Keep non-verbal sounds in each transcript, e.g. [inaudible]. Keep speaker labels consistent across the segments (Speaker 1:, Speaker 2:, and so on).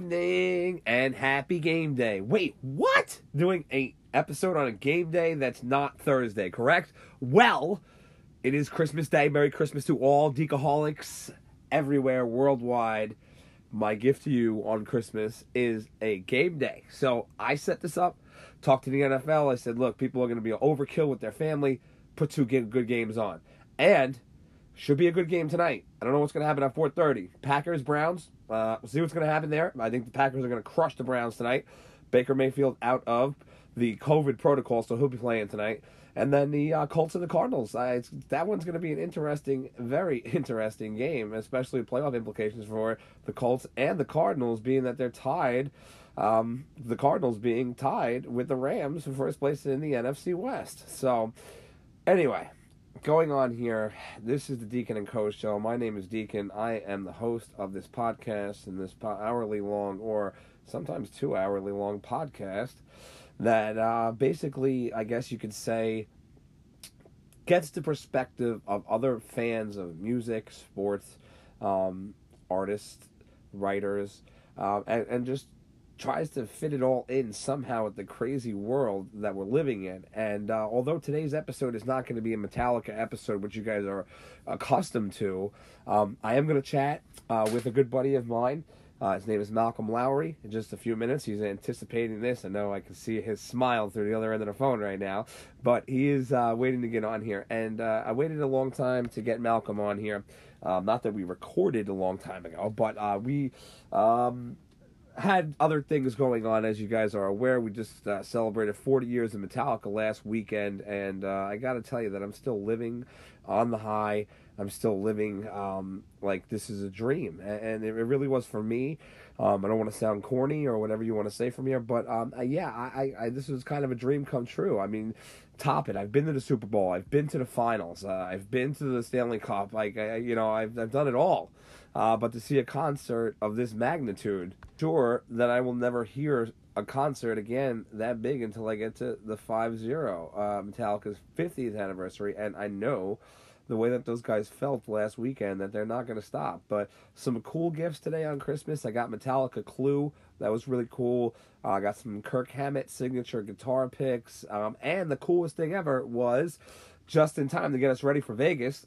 Speaker 1: Evening and happy game day. Wait, what? Doing a episode on a game day that's not Thursday, correct? Well, it is Christmas Day. Merry Christmas to all Decaholics everywhere worldwide. My gift to you on Christmas is a game day. So I set this up, talked to the NFL. I said, look, people are going to be overkill with their family. Put two good games on. And should be a good game tonight. I don't know what's going to happen at 4:30. Packers Browns. Uh, we'll see what's going to happen there. I think the Packers are going to crush the Browns tonight. Baker Mayfield out of the COVID protocol, so he'll be playing tonight. And then the uh, Colts and the Cardinals. Uh, that one's going to be an interesting, very [laughs] interesting game, especially playoff implications for the Colts and the Cardinals, being that they're tied. Um, the Cardinals being tied with the Rams for first place in the NFC West. So, anyway, going on here, this is the Deacon and Co. show. My name is Deacon. I am the host of this podcast and this hourly long, or sometimes two hourly long podcast that uh, basically, I guess you could say, gets the perspective of other fans of music, sports, um, artists, writers, uh, and, and just tries to fit it all in somehow with the crazy world that we're living in. And uh, although today's episode is not going to be a Metallica episode, which you guys are accustomed to, um, I am going to chat uh, with a good buddy of mine. Uh, his name is Malcolm Lowry. In just a few minutes, he's anticipating this. I know I can see his smile through the other end of the phone right now, but he is uh, waiting to get on here. And uh, I waited a long time to get Malcolm on here. Um, not that we recorded a long time ago, but uh, we um, had other things going on, as you guys are aware. We just uh, celebrated 40 years of Metallica last weekend, and uh, I got to tell you that I'm still living on the high. I'm still living um, like this is a dream, and, it really was for me. Um, I don't want to sound corny or whatever you want to say from here, but um, uh, yeah, I, I, this was kind of a dream come true. I mean, top it. I've been to the Super Bowl. I've been to the finals. Uh, I've been to the Stanley Cup. Like, I, you know, I've I've done it all. Uh, but to see a concert of this magnitude, sure that I will never hear a concert again that big until I get to the 5 0, uh, Metallica's 50th anniversary. And I know the way that those guys felt last weekend that they're not going to stop. But some cool gifts today on Christmas. I got Metallica Clue. That was really cool. Uh, I got some Kirk Hammett signature guitar picks. Um, and the coolest thing ever was just in time to get us ready for Vegas.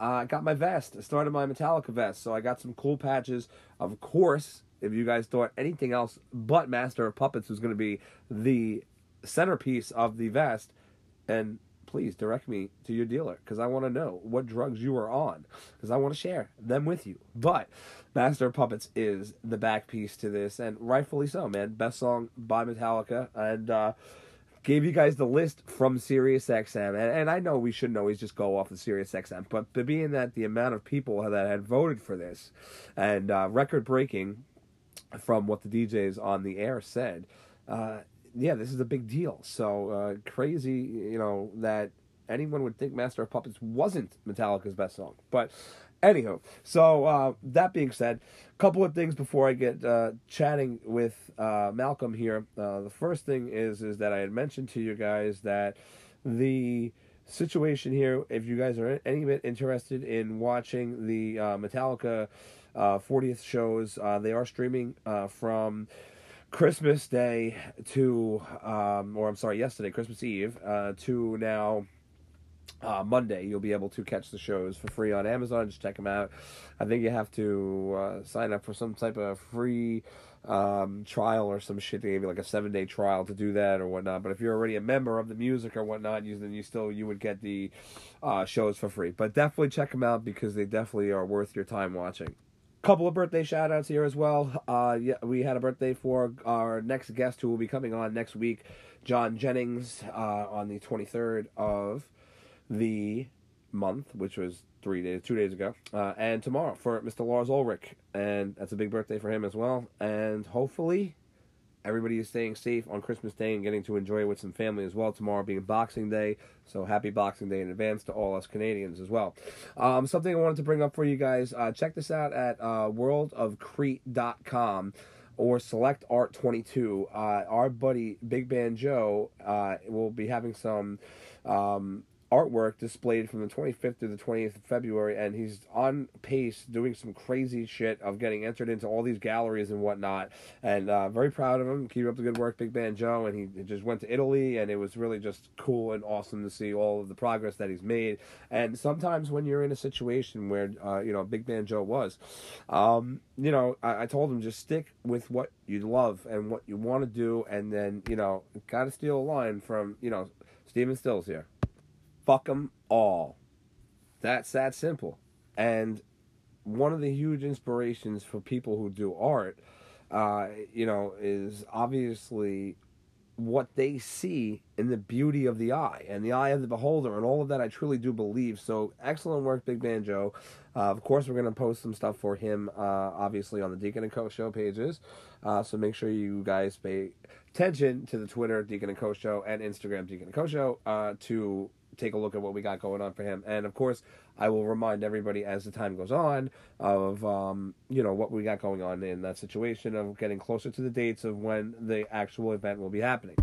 Speaker 1: I uh, got my vest. I started my Metallica vest, so I got some cool patches. Of course, if you guys thought anything else but Master of Puppets was going to be the centerpiece of the vest, and please direct me to your dealer because I want to know what drugs you are on because I want to share them with you. But Master of Puppets is the back piece to this, and rightfully so, man. Best song by Metallica, and uh, gave you guys the list from SiriusXM, and, and I know we shouldn't always just go off of SiriusXM, but, but being that the amount of people that had voted for this, and uh, record breaking from what the DJs on the air said, uh, yeah, this is a big deal. So uh, crazy, you know, that anyone would think Master of Puppets wasn't Metallica's best song, but Anywho, so uh, that being said, a couple of things before I get uh, chatting with uh, Malcolm here. Uh, the first thing is is that I had mentioned to you guys that the situation here, if you guys are any bit interested in watching the uh, Metallica 40th uh, shows, they are streaming from. Christmas Day to, um, or I'm sorry, yesterday, Christmas Eve, to now uh, Monday, you'll be able to catch the shows for free on Amazon. Just check them out. I think you have to uh, sign up for some type of free um, trial or some shit. They you like a seven day trial to do that or whatnot. But if you're already a member of the music or whatnot, you, then you still you would get the uh, shows for free. But definitely check them out because they definitely are worth your time watching couple of birthday shout outs here as well. Uh, yeah, we had a birthday for our next guest who will be coming on next week, John Jennings, uh, on the 23rd of the month, which was three days, two days ago, uh, and tomorrow for Mr. Lars Ulrich, and that's a big birthday for him as well. And hopefully, everybody is staying safe on Christmas Day and getting to enjoy it with some family as well. Tomorrow being Boxing Day, so happy Boxing Day in advance to all us Canadians as well. Um, something I wanted to bring up for you guys: uh, check this out at uh, worldofcrete.com or select art 22 uh, our buddy big band joe uh, will be having some um, artwork displayed from the 25th to the 20th of February, and he's on pace doing some crazy shit of getting entered into all these galleries and whatnot. And uh, very proud of him. Keep up the good work, Big Band Joe. And he just went to Italy, and it was really just cool and awesome to see all of the progress that he's made. And sometimes when you're in a situation where, uh, you know, Big Band Joe was, um, you know, I, I told him just stick with what you love and what you want to do, and then, you know, got to steal a line from, you know, Stephen Stills here fuck them all. That's that simple. And one of the huge inspirations for people who do art, uh, you know, is obviously what they see in the beauty of the eye and the eye of the beholder and all of that I truly do believe. So excellent work, Big Band Joe. Uh, of course, we're going to post some stuff for him, uh, obviously, on the Deacon and Co. show pages. Uh, so make sure you guys pay attention to the Twitter Deacon and Co. show and Instagram Deacon and Co. show uh, to take a look at what we got going on for him. And of course, I will remind everybody as the time goes on of um, you know what we got going on in that situation of getting closer to the dates of when the actual event will be happening.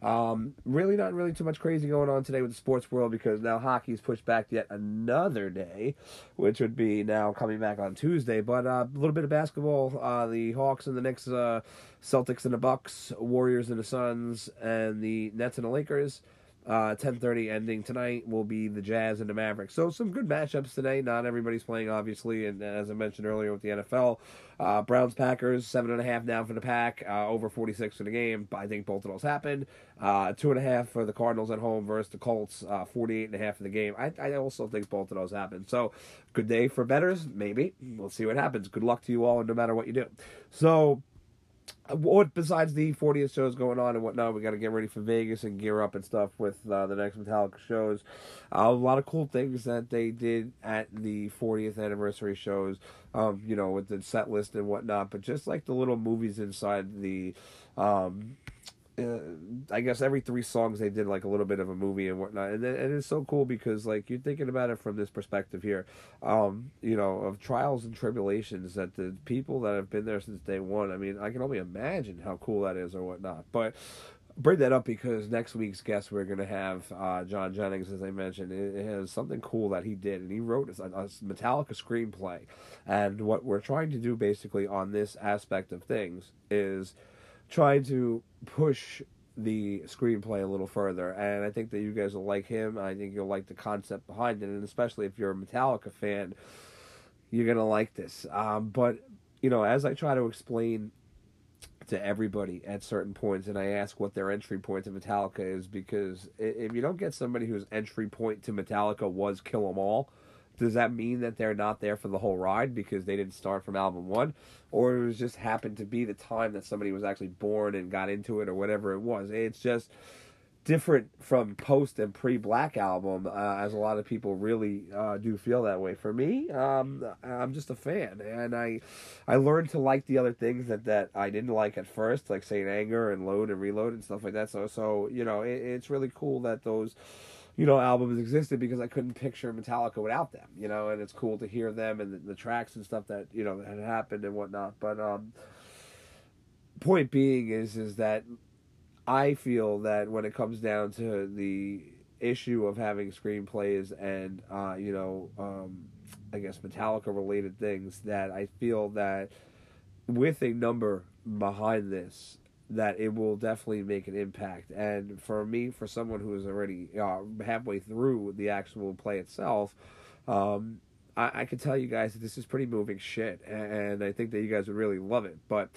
Speaker 1: Um, really, not really too much crazy going on today with the sports world because now hockey's pushed back yet another day, which would be now coming back on Tuesday. But uh, a little bit of basketball: uh, the Hawks and the Knicks, uh, Celtics and the Bucks, Warriors and the Suns, and the Nets and the Lakers. Uh, 10:30 ending tonight will be the Jazz and the Mavericks. So some good matchups today. Not everybody's playing, obviously, and as I mentioned earlier with the NFL, uh, Browns Packers seven and a half down for the pack, uh, over 46 for the game. I think both of those happened. Uh, two and a half for the Cardinals at home versus the Colts, uh, 48 and a half for the game. I, I also think both of those happened. So good day for betters, maybe. We'll see what happens. Good luck to you all, no matter what you do. So what besides the 40th shows going on and whatnot, we got to get ready for Vegas and gear up and stuff with uh, the next Metallica shows. Uh, a lot of cool things that they did at the 40th anniversary shows, um, you know, with the set list and whatnot. But just like the little movies inside the um, uh, I guess every three songs they did like a little bit of a movie and whatnot, and then, and it's so cool because like you're thinking about it from this perspective here, um, you know, of trials and tribulations that the people that have been there since day one. I mean, I can only imagine how cool that is or whatnot. But bring that up because next week's guest we're going to have uh, John Jennings, as I mentioned. It, it, has something cool that he did, and he wrote a, a Metallica screenplay. And what we're trying to do basically on this aspect of things is trying to push the screenplay a little further, and I think that you guys will like him. I think you'll like the concept behind it, and especially if you're a Metallica fan, you're gonna like this. Um, but you know, as I try to explain to everybody at certain points, and I ask what their entry point to Metallica is, because if you don't get somebody whose entry point to Metallica was Kill 'Em All, does that mean that they're not there for the whole ride because they didn't start from album one? Or it was just happened to be the time that somebody was actually born and got into it or whatever it was? It's just different from post and pre black album uh, as a lot of people really uh, do feel that way. For me um, i'm just a fan and i i learned to like the other things that that i didn't like at first like St. Anger and load and reload and stuff like that. So so you know it, it's really cool that those you know, albums existed because I couldn't picture Metallica without them, you know, and it's cool to hear them and the, the tracks and stuff that, you know, had happened and whatnot. But, um, point being is, is that I feel that when it comes down to the issue of having screenplays and, uh, you know, um, I guess Metallica related things, that I feel that with a number behind this, that it will definitely make an impact. And for me, for someone who is already uh, halfway through the actual play itself, um, I, I, can tell you guys that this is pretty moving shit, and I think that you guys would really love it. But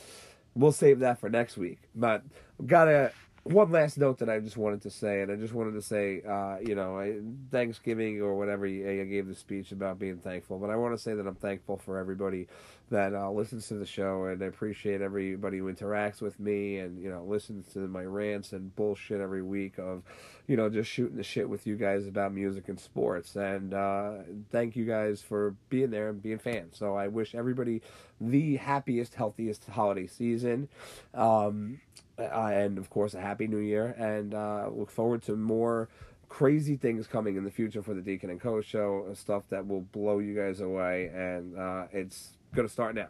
Speaker 1: we'll save that for next week. But got a one last note that I just wanted to say, and I just wanted to say, uh, you know, Thanksgiving or whatever, I gave the speech about being thankful, but I want to say that I'm thankful for everybody that uh, listens to the show, and I appreciate everybody who interacts with me and you know listens to my rants and bullshit every week of, you know, just shooting the shit with you guys about music and sports, and uh, thank you guys for being there and being fans. So I wish everybody the happiest, healthiest holiday season. Um, uh, and of course, a happy new year, and uh, look forward to more crazy things coming in the future for the Deacon and Co. show, uh, stuff that will blow you guys away, and uh, it's going to start now.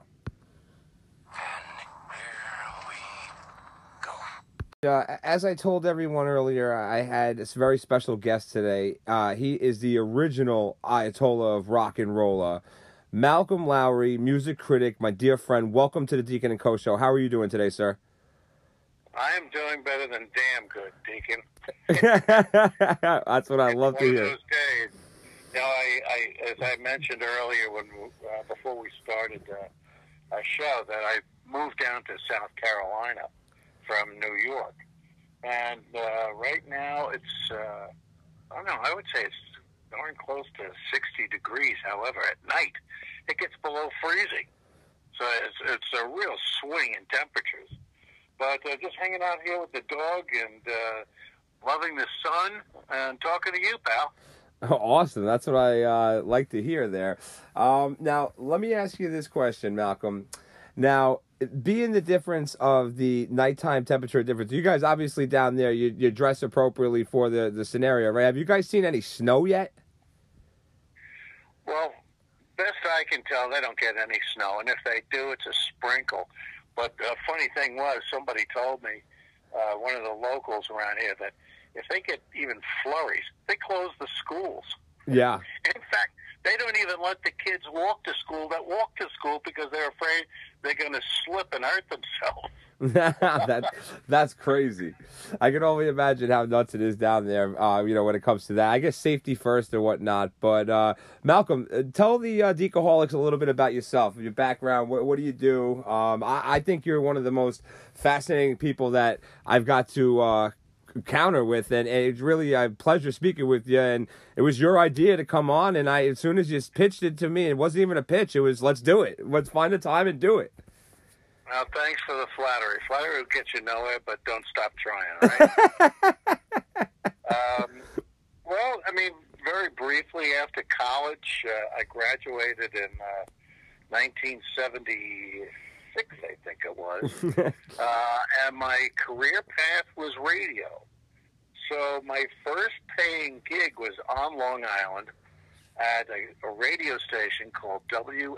Speaker 1: uh, as I told everyone earlier, I had this very special guest today. Uh, he is the original Ayatollah of rock and roller, Malcolm Lowry, music critic, my dear friend. Welcome to the Deacon and Co. Show. How are you doing today, sir?
Speaker 2: I am doing better than damn good, Deacon. [laughs] [laughs]
Speaker 1: That's what I love to hear.
Speaker 2: Know, I, I, as I mentioned earlier when uh, before we started uh, our show, that I moved down to South Carolina from New York, and uh, right now it's uh, I don't know. I would say it's darn close to 60 degrees. However, at night it gets below freezing, so it's it's a real swing in temperatures. But uh, just hanging out here with the dog and uh, loving the sun and talking to you, pal. [laughs]
Speaker 1: Awesome. That's what I uh, like to hear there. Um, now, let me ask you this question, Malcolm. Now, being the difference of the nighttime temperature difference, you guys obviously down there, you, you dress appropriately for the, the scenario, right? Have you guys seen any snow yet?
Speaker 2: Well, best I can tell, they don't get any snow. And if they do, it's a sprinkle. But the funny thing was, somebody told me, uh, one of the locals around here, that if they get even flurries, they close the schools.
Speaker 1: Yeah.
Speaker 2: In fact, they don't even let the kids walk to school that walk to school because they're afraid they're going to slip and hurt themselves. [laughs]
Speaker 1: that that's crazy. I can only imagine how nuts it is down there. Uh, you know, when it comes to that, I guess safety first or whatnot. But uh, Malcolm, uh, tell the uh, Decaholics a little bit about yourself, your background. What, what do you do? Um, I, I, think you're one of the most fascinating people that I've got to uh, counter with, and, and, it's really a pleasure speaking with you. And it was your idea to come on, and I, as soon as you pitched it to me, it wasn't even a pitch. It was let's do it. Let's find a time and do it.
Speaker 2: Well, thanks for the flattery. Flattery will get you nowhere, but don't stop trying, right? [laughs] um, well, I mean, very briefly after college, uh, I graduated in uh, 1976, I think it was. [laughs] uh, and my career path was radio. So my first paying gig was on Long Island at a, a radio station called WNYG.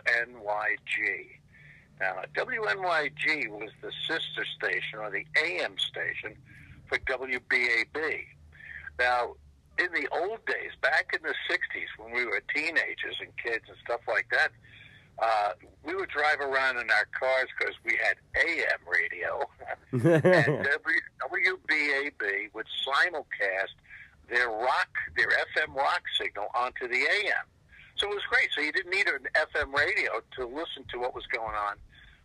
Speaker 2: Now, WNYG was the sister station or the AM station for WBAB. Now, in the old days, back in the 60s, when we were teenagers and kids and stuff like that, uh, we would drive around in our cars because we had AM radio, [laughs] and WBAB would simulcast their rock, their FM rock signal onto the AM. So it was great. So you didn't need an FM radio to listen to what was going on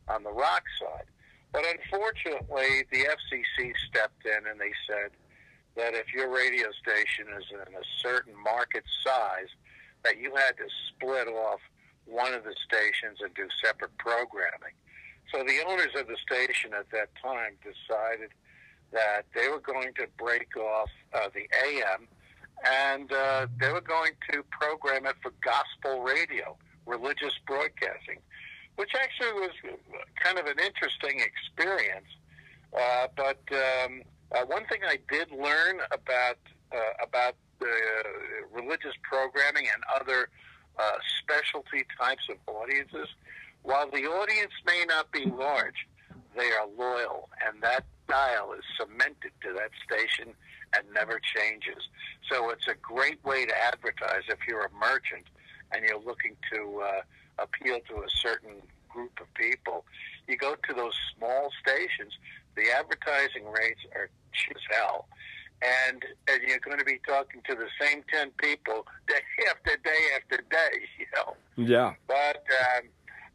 Speaker 2: on the rock side. But unfortunately, the FCC stepped in and they said that if your radio station is in a certain market size, that you had to split off one of the stations and do separate programming. So the owners of the station at that time decided that they were going to break off uh, the AM and uh, they were going to program it for gospel radio, religious broadcasting which actually was kind of an interesting experience. Uh, but um, uh, one thing I did learn about uh, about the uh, religious programming and other uh, specialty types of audiences, while the audience may not be large, they are loyal, and that dial is cemented to that station and never changes. So it's a great way to advertise if you're a merchant and you're looking to uh, appeal to a certain group of people. You go to those small stations, the advertising rates are cheap as hell. And, and you're going to be talking to the same 10 people [laughs] day after day after day, [laughs] you know.
Speaker 1: Yeah.
Speaker 2: But, um,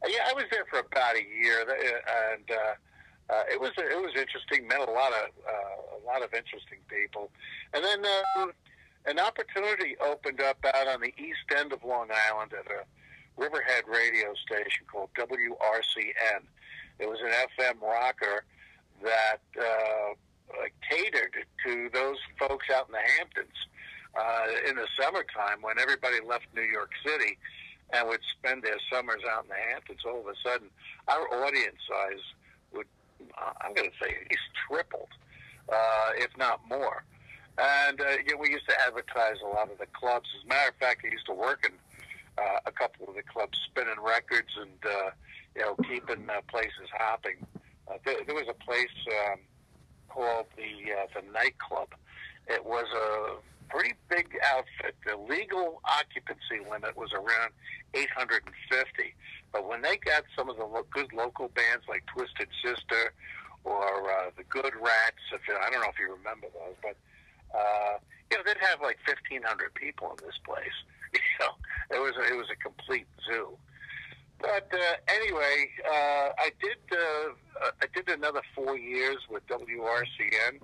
Speaker 2: yeah, I was there for about a year, uh, and uh, uh, it was it was interesting. Met a lot of uh, a lot of interesting people, and then um, an opportunity opened up out on the east end of Long Island at a Riverhead radio station called WRCN. It was an FM rocker that uh, catered to those folks out in the Hamptons uh, in the summertime when everybody left New York City and would spend their summers out in the Hamptons. All of a sudden, our audience size would, uh, I'm going to say, at least tripled, uh, if not more. And uh, you know, we used to advertise a lot of the clubs. As a matter of fact, I used to work in uh, a couple of the clubs spinning records and uh, you know keeping uh, places hopping. Uh, there, there was a place um, called the uh, the nightclub. It was a pretty big outfit. The legal occupancy limit was around 850, but when they got some of the lo- good local bands like Twisted Sister or uh, the Good Rats, if I don't know if you remember those, but uh, you know they'd have like 1,500 people in this place. [laughs] You know, it was a, it was a complete zoo. But uh, anyway, uh, I did uh, I did another four years with WRCN,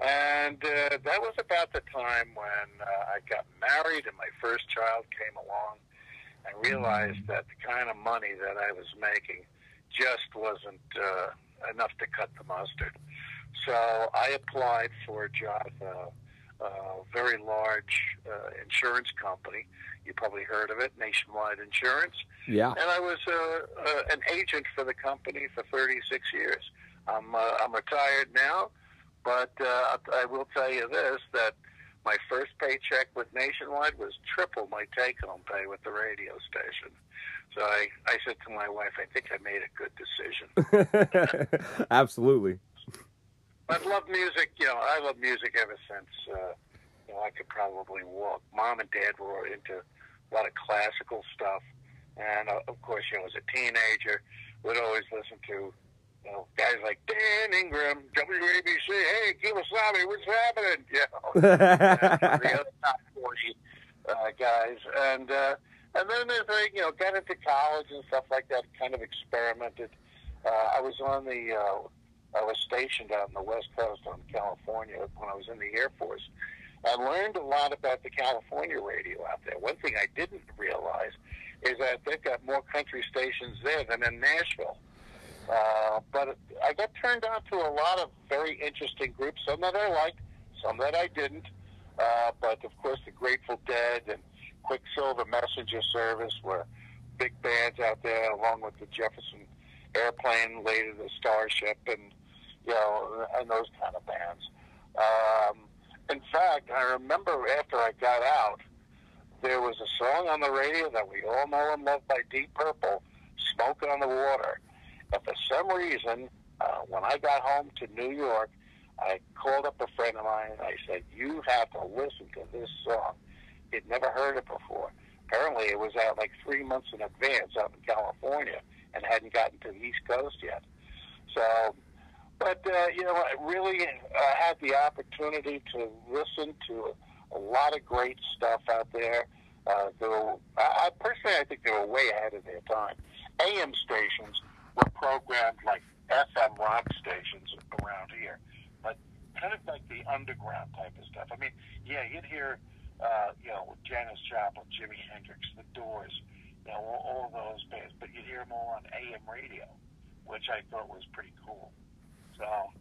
Speaker 2: and uh, that was about the time when uh, I got married and my first child came along, and realized that the kind of money that I was making just wasn't uh, enough to cut the mustard. So I applied for a job at very large uh, insurance company. You probably heard of it, Nationwide Insurance.
Speaker 1: Yeah.
Speaker 2: And I was uh, uh, an agent for the company for 36 years. I'm, uh, I'm retired now, but uh, I will tell you this, that my first paycheck with Nationwide was triple my take-home pay with the radio station. So I, I said to my wife, I think I made a good decision. [laughs]
Speaker 1: Absolutely.
Speaker 2: I've loved music. You know, I love music ever since uh, you know I could probably walk. Mom and Dad were into a lot of classical stuff, and uh, of course, you know, as a teenager, would always listen to you know guys like Dan Ingram, WABC. Hey, Kemosabe, what's happening? You know, [laughs] the other top forty uh, guys, and uh, and then as I you know got into college and stuff like that, kind of experimented. Uh, I was on the uh, I was stationed out in the West Coast on California when I was in the Air Force. I learned a lot about the California radio out there. One thing I didn't realize is that they've got more country stations there than in Nashville. Uh, but I got turned on to a lot of very interesting groups, some that I liked, some that I didn't. Uh, but of course, the Grateful Dead and Quicksilver Messenger Service were big bands out there, along with the Jefferson Airplane, later the Starship, and you know, and those kind of bands. Um, in fact, I remember after I got out, there was a song on the radio that we all know and love by Deep Purple, "Smoking on the Water." And for some reason, uh, when I got home to New York, I called up a friend of mine and I said, "You have to listen to this song." He'd never heard it before. Apparently, it was out like three months in advance out in California and hadn't gotten to the East Coast yet. So but uh, you know, I really uh, had the opportunity to listen to a, lot of great stuff out there. Uh, they were, I, personally, I think they were way ahead of their time. AM stations were programmed like FM rock stations around here, but kind of like the underground type of stuff. I mean, yeah, you'd hear, uh, you know, Janis Joplin, Jimi Hendrix, The Doors, you know, all, all those bands, but you'd hear them all on AM radio, which I thought was pretty cool. So,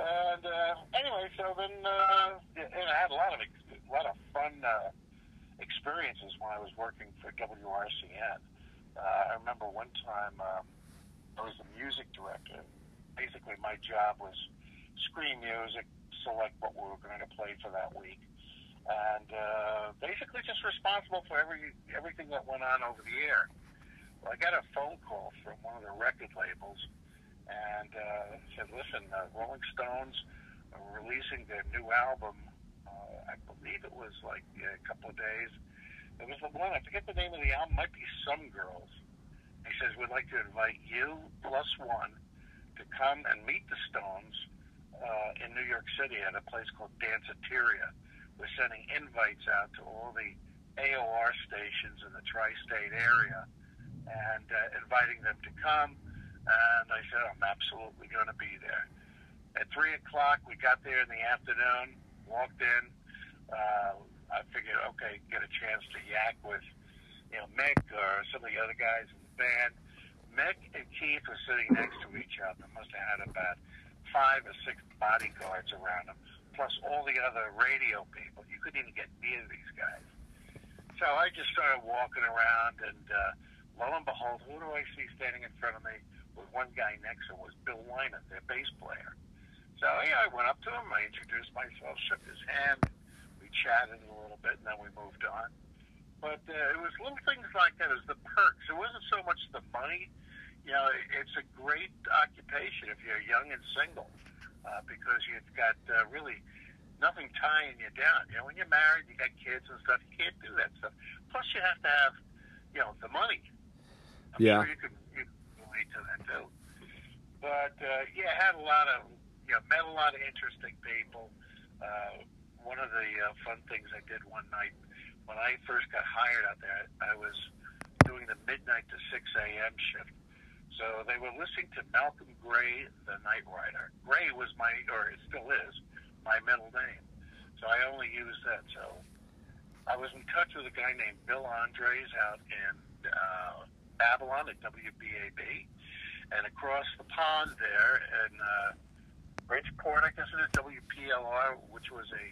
Speaker 2: and uh, anyway, so then, uh, and I had a lot of a lot of fun uh, experiences when I was working for WRCN. Uh, I remember one time um, I was the music director. Basically, my job was screen music, select what we were going to play for that week, and uh, basically just responsible for every everything that went on over the air. Well, I got a phone call from one of the record labels and uh, said, "Listen, uh, Rolling Stones are releasing their new album. Uh, I believe it was like yeah, a couple of days. It was the one I forget the name of the album. Might be Some Girls." He says, "We'd like to invite you plus one to come and meet the Stones uh, in New York City at a place called Danceteria. We're sending invites out to all the AOR stations in the tri-state area." and uh, inviting them to come. And I said, I'm absolutely going to be there. At 3 o'clock, we got there in the afternoon, walked in. Uh, I figured, okay, get a chance to yak with, you know, Mick or some of the other guys in the band. Mick and Keith were sitting next to each other. Must have had about five or six bodyguards around them, plus all the other radio people. You couldn't even get near these guys. So I just started walking around, and uh, lo and behold, who do I see standing in front of me? With one guy next to him was Bill Wyman, their bass player. So yeah, I went up to him, I introduced myself, shook his hand, we chatted a little bit, and then we moved on. But uh, it was little things like that as the perks. It wasn't so much the money. You know, it's a great occupation if you're young and single. uh, because you've got uh, really nothing tying you down. You know, when you're married, you got kids and stuff. You can't do that stuff. Plus, you have to have, you know, the money. I'm
Speaker 1: Yeah.
Speaker 2: Sure you could you could to that too. But uh, yeah, had a lot of, you know, met a lot of interesting people. Uh, one of the uh, fun things I did one night when I first got hired out there, I was doing the midnight to 6 a.m. shift. So they were listening to Malcolm Gray, the Night Rider. Gray was my, or it still is, my middle name. So I only used that. So I was in touch with a guy named Bill Andres out in uh, Babylon at WBAB. And across the pond there in uh, Bridgeport, I guess it is, WPLR, which was a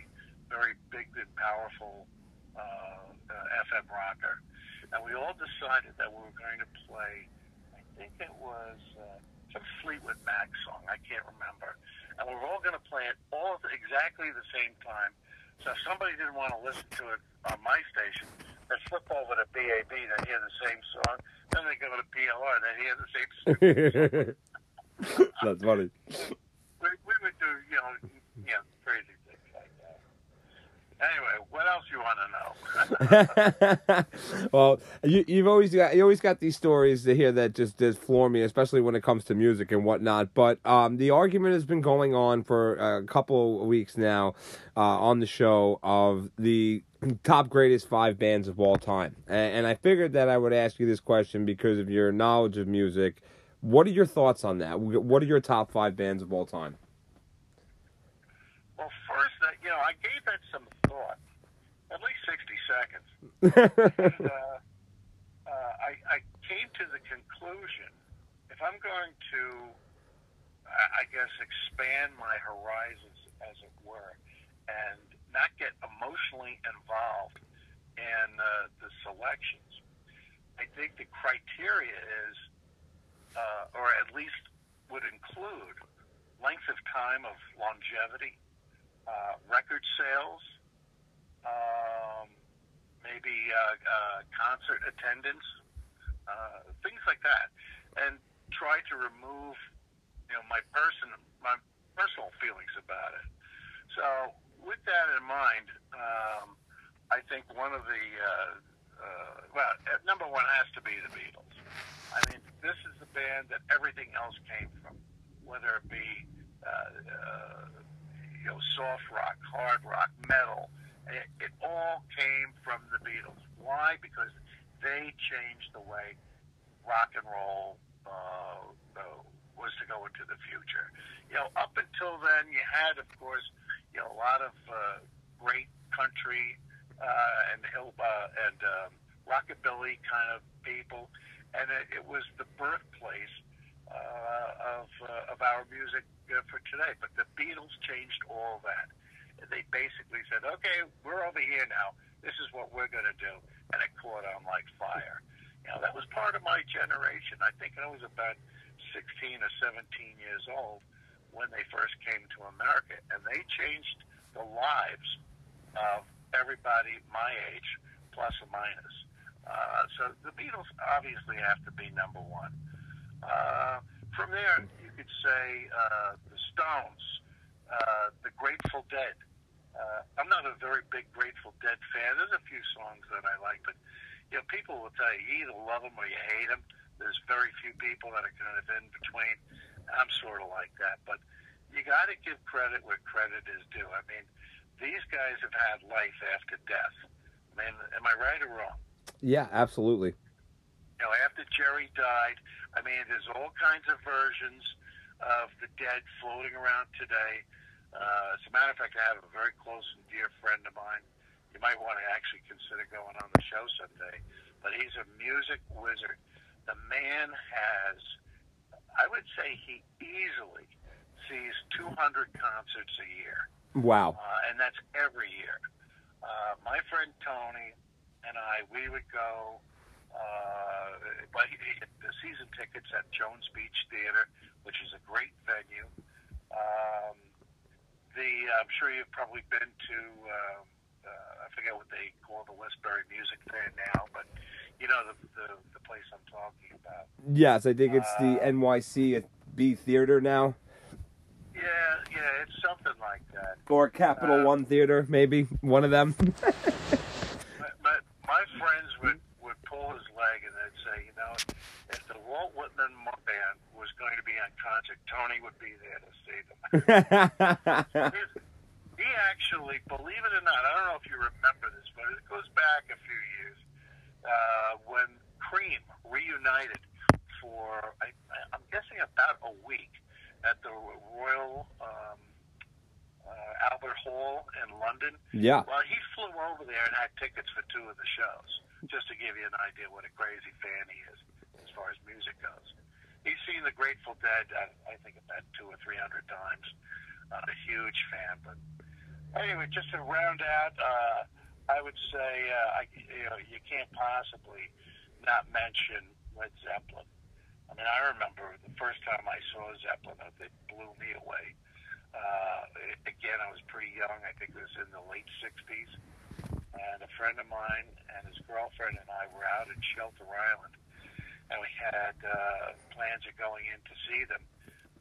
Speaker 2: very big and powerful uh, uh, FM rocker. And we all decided that we were going to play, I think it was uh, some Fleetwood Mac song, I can't remember. And we were all going to play it all at exactly the same time. So if somebody didn't want to listen to it on my station, they'd flip over to BAB, they'd hear the same song. Then they go to PLR, they'd hear the same. [laughs]
Speaker 1: That's funny.
Speaker 2: we, we would do, you know, know, crazy things like that. Anyway, what else you want to know? [laughs]
Speaker 1: well, you, you've always got you always got these stories to hear that just just floor me, especially when it comes to music and whatnot. But um, the argument has been going on for a couple of weeks now uh, on the show of the top greatest five bands of all time, and, and I figured that I would ask you this question because of your knowledge of music. What are your thoughts on that? What are your top five bands of all time?
Speaker 2: well, first, uh, you know, I gave that some thought, at least 60 seconds. And, [laughs] uh, uh, I, I came to the conclusion if I'm going to, I I guess, expand my horizons, as it were, and not get emotionally involved in uh, the selections, I think the criteria is, uh, or at least would include, length of time of longevity, uh, record sales, um, maybe uh, uh, concert attendance, uh, things like that, and try to remove, you know, my person, my personal feelings about it. So, with that in mind, um, I think one of the uh, uh, well, uh, number one has to be the Beatles. I mean, this is the band that everything else came from, whether it be uh, uh, you know soft rock, hard rock, metal. It, it all came from the Beatles. Why? Because they changed the way rock and roll uh, uh, was to go into the future. You know, up until then, you had, of course, you know, a lot of uh, great country uh, and hill uh, and um, rockabilly kind of people, and it, it was the birthplace uh, of uh, of our music uh, for today. But the Beatles changed all that. They basically said, "Okay, we're over here now. This is what we're going to do," and it caught on like fire. You know, that was part of my generation. I think I was about 16 or 17 years old when they first came to America, and they changed the lives of everybody my age, plus or minus. Uh, so the Beatles obviously have to be number one. Uh, from there, you could say uh, the Stones, uh, the Grateful Dead. Uh, I'm not a very big Grateful Dead fan. There's a few songs that I like, but you know, people will tell you you either love them or you hate them. There's very few people that are kind of in between. I'm sort of like that, but you got to give credit where credit is due. I mean, these guys have had life after death. I mean, am I right or wrong?
Speaker 1: Yeah, absolutely.
Speaker 2: You know, after Jerry died, I mean, there's all kinds of versions of the dead floating around today. Uh, as a matter of fact, I have a very close and dear friend of mine. You might want to actually consider going on the show someday. But he's a music wizard. The man has, I would say, he easily sees 200 concerts a year.
Speaker 1: Wow.
Speaker 2: Uh, and that's every year. Uh, my friend Tony and I, we would go. Uh, but he, he, the season tickets at Jones Beach Theater, which is a great venue. Um, the I'm sure you've probably been to. Um, uh, I forget what they call the Westbury Music Fair now, but you know the the, the place I'm talking about.
Speaker 1: Yes, I think it's the
Speaker 2: Uh,
Speaker 1: NYC B Theater now.
Speaker 2: Yeah, yeah, it's something like that.
Speaker 1: Or Capital
Speaker 2: Uh,
Speaker 1: One Theater, maybe one of them. [laughs]
Speaker 2: But, but my friends would pull his leg and they'd say, you know, if the Walt Whitman band was going to be on concert, Tony would be there to see them. [laughs] His- he actually, believe it or not, I don't know if you remember this, but it goes back a few years uh, when Cream reunited for, I, I'm guessing, about a week at the Royal um, uh, Albert Hall in London.
Speaker 1: yeah.
Speaker 2: Well, he flew over there and had tickets for two of the shows, just to give you an idea what a crazy fan he is as far as music goes. He's seen the Grateful Dead, I, I think, about two or three hundred times. Not a huge fan, but anyway, just to round out, uh, I would say uh, I, you know you can't possibly not mention Led Zeppelin. I mean, I remember the first time I saw Zeppelin, uh, they blew me away. Uh, again, I was pretty young. I think it was in the late 60s. And a friend of mine and his girlfriend and I were out in Shelter Island. And we had uh, plans of going in to see them.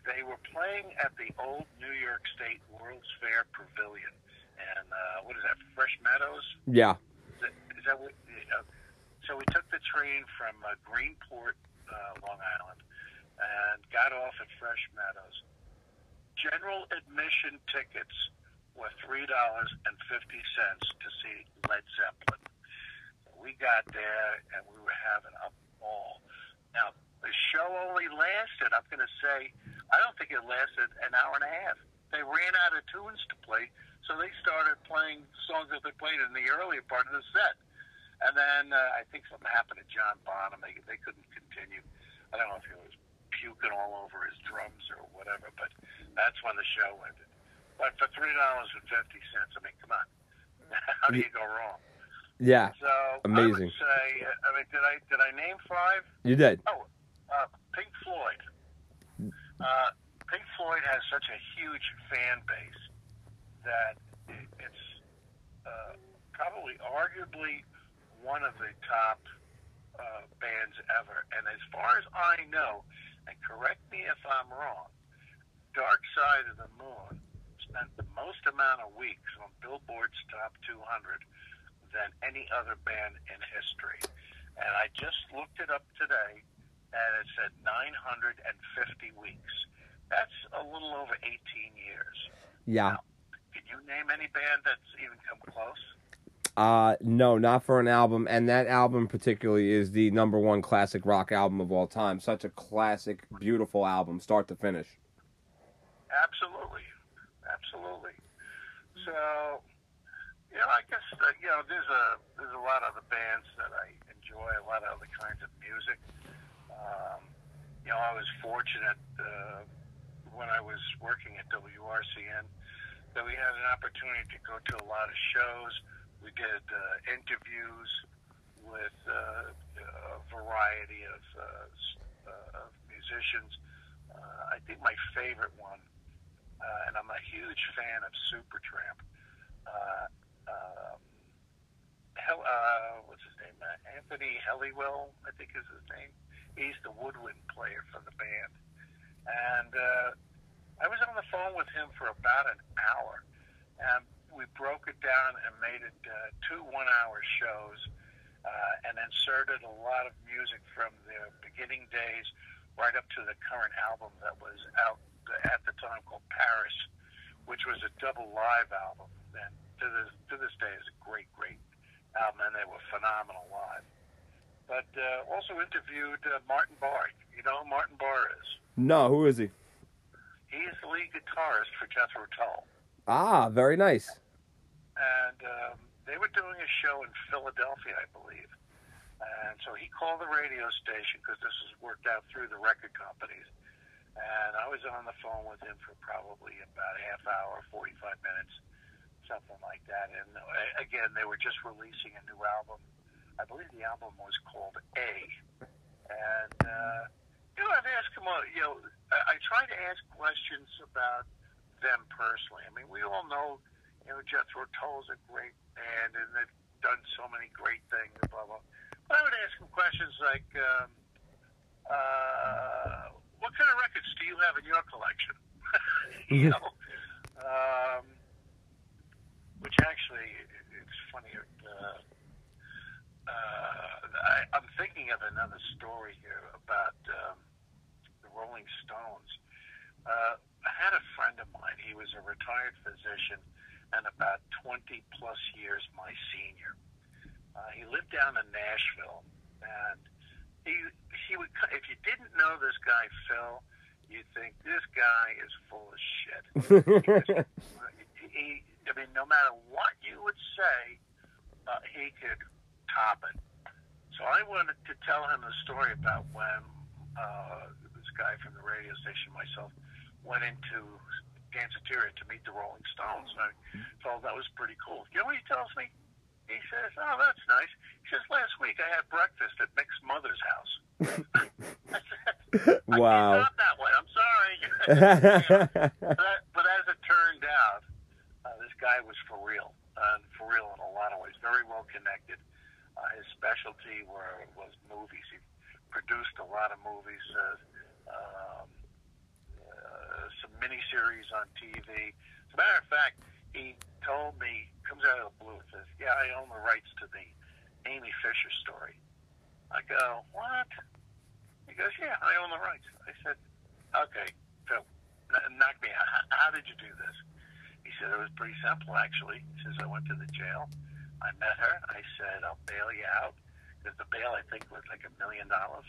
Speaker 2: They were playing at the old New York State World's Fair Pavilion. And uh, what is that, Fresh Meadows?
Speaker 1: Yeah.
Speaker 2: Is that, is that what? Uh, so we took the train from uh, Greenport, uh, Long Island, and got off at Fresh Meadows. General admission tickets were three dollars and fifty cents to see Led Zeppelin. We got there and we were having a ball. Now the show only lasted. I'm going to say, I don't think it lasted an hour and a half. They ran out of tunes to play, so they started playing songs that they played in the earlier part of the set. And then uh, I think something happened to John Bonham. They, they couldn't continue. I don't know if he was puking all over his drums or whatever, but that's when the show ended. But for three dollars and fifty cents, I mean, come on, [laughs] how do you go wrong?
Speaker 1: Yeah.
Speaker 2: So I
Speaker 1: Amazing.
Speaker 2: would say, I mean, did I did I name five?
Speaker 1: You did.
Speaker 2: Oh, uh, Pink Floyd. Uh, Pink Floyd has such a huge fan base that it's uh, probably arguably one of the top uh, bands ever. And as far as I know, and correct me if I'm wrong, Dark Side of the Moon spent the most amount of weeks on Billboard's top 200 than any other band in history. And I just looked it up today, and it said 950 weeks. That's a little over 18 years.
Speaker 1: Yeah.
Speaker 2: Can you name any band that's even come close?
Speaker 1: Uh, no, not for an album. And that album particularly is the number one classic rock album of all time. Such a classic, beautiful album, start to finish.
Speaker 2: Absolutely, absolutely. So, you know, I guess uh, you know there's a there's a lot of the bands that I enjoy, a lot of other kinds of music. Um, you know, I was fortunate uh, when I was working at WRCN that we had an opportunity to go to a lot of shows. We did uh, interviews with uh, a variety of, uh, uh, of musicians. Uh, I think my favorite one, uh, and I'm a huge fan of Supertramp. Uh, um, uh, what's his name? Uh, Anthony Helliwell, I think is his name. He's the woodwind player for the band, and uh, I was on the phone with him for about an hour, and we broke it down and made it uh, two one-hour shows, uh, and inserted a lot of music from their beginning days right up to the current album that was out at the time called Paris, which was a double live album. And to this to this day is a great, great album, and they were phenomenal live. But uh, also interviewed uh, Martin Barre. You know who Martin Barre is?
Speaker 1: No, who is he?
Speaker 2: He is the lead guitarist for Jethro Tull.
Speaker 1: Ah, very nice.
Speaker 2: and um, they were doing a show in Philadelphia, I believe. And so he called the radio station because this was worked out through the record companies. And I was on the phone with him for probably about a half hour, 45 minutes, something like that. And uh, again, they were just releasing a new album. I believe the album was called A. And, uh, you know, I've asked him, uh, you know, I, try to ask questions about them personally. I mean, we all know you know, Jethro Tull's a great band, and they've done so many great things, blah, blah. But I would ask him questions like, um, uh, what kind of records do you have in your collection? [laughs] you know, um, which actually it's funny. Uh, uh, I, I'm thinking of another story here about um, the Rolling Stones. Uh, I had a friend of mine. He was a retired physician and about 20 plus years my senior. Uh, he lived down in Nashville, and he he would. If you didn't know this guy Phil, you'd think this guy is full of shit. he, [laughs] he, I mean, no matter what you would say, uh, he could top it. So I wanted to tell him a story about when uh, this guy from the radio station, myself, went into Danceteria to meet the Rolling Stones. And I thought that was pretty cool. You know what he tells me? He says, "Oh, that's nice." He says, "Last week I had breakfast at Mick's mother's house." [laughs] Said,
Speaker 1: wow.
Speaker 2: I that way. I'm sorry. [laughs] but, but as it turned out, uh, this guy was for real, uh, for real in a lot of ways. Very well connected. Uh, his specialty were was movies. He produced a lot of movies. Uh, um, uh, some miniseries on TV. As a matter of fact, he told me, comes out of the blue, says, "Yeah, I own the rights to the Amy Fisher story." I go, "What?" He goes, "Yeah, I own the rights." I said, "Okay, Phil, knock me out. How did you do this?" He said, "It was pretty simple, actually." He says, "I went to the jail. I met her. I said, I'll bail you out." Because the bail, I think, was like a million dollars.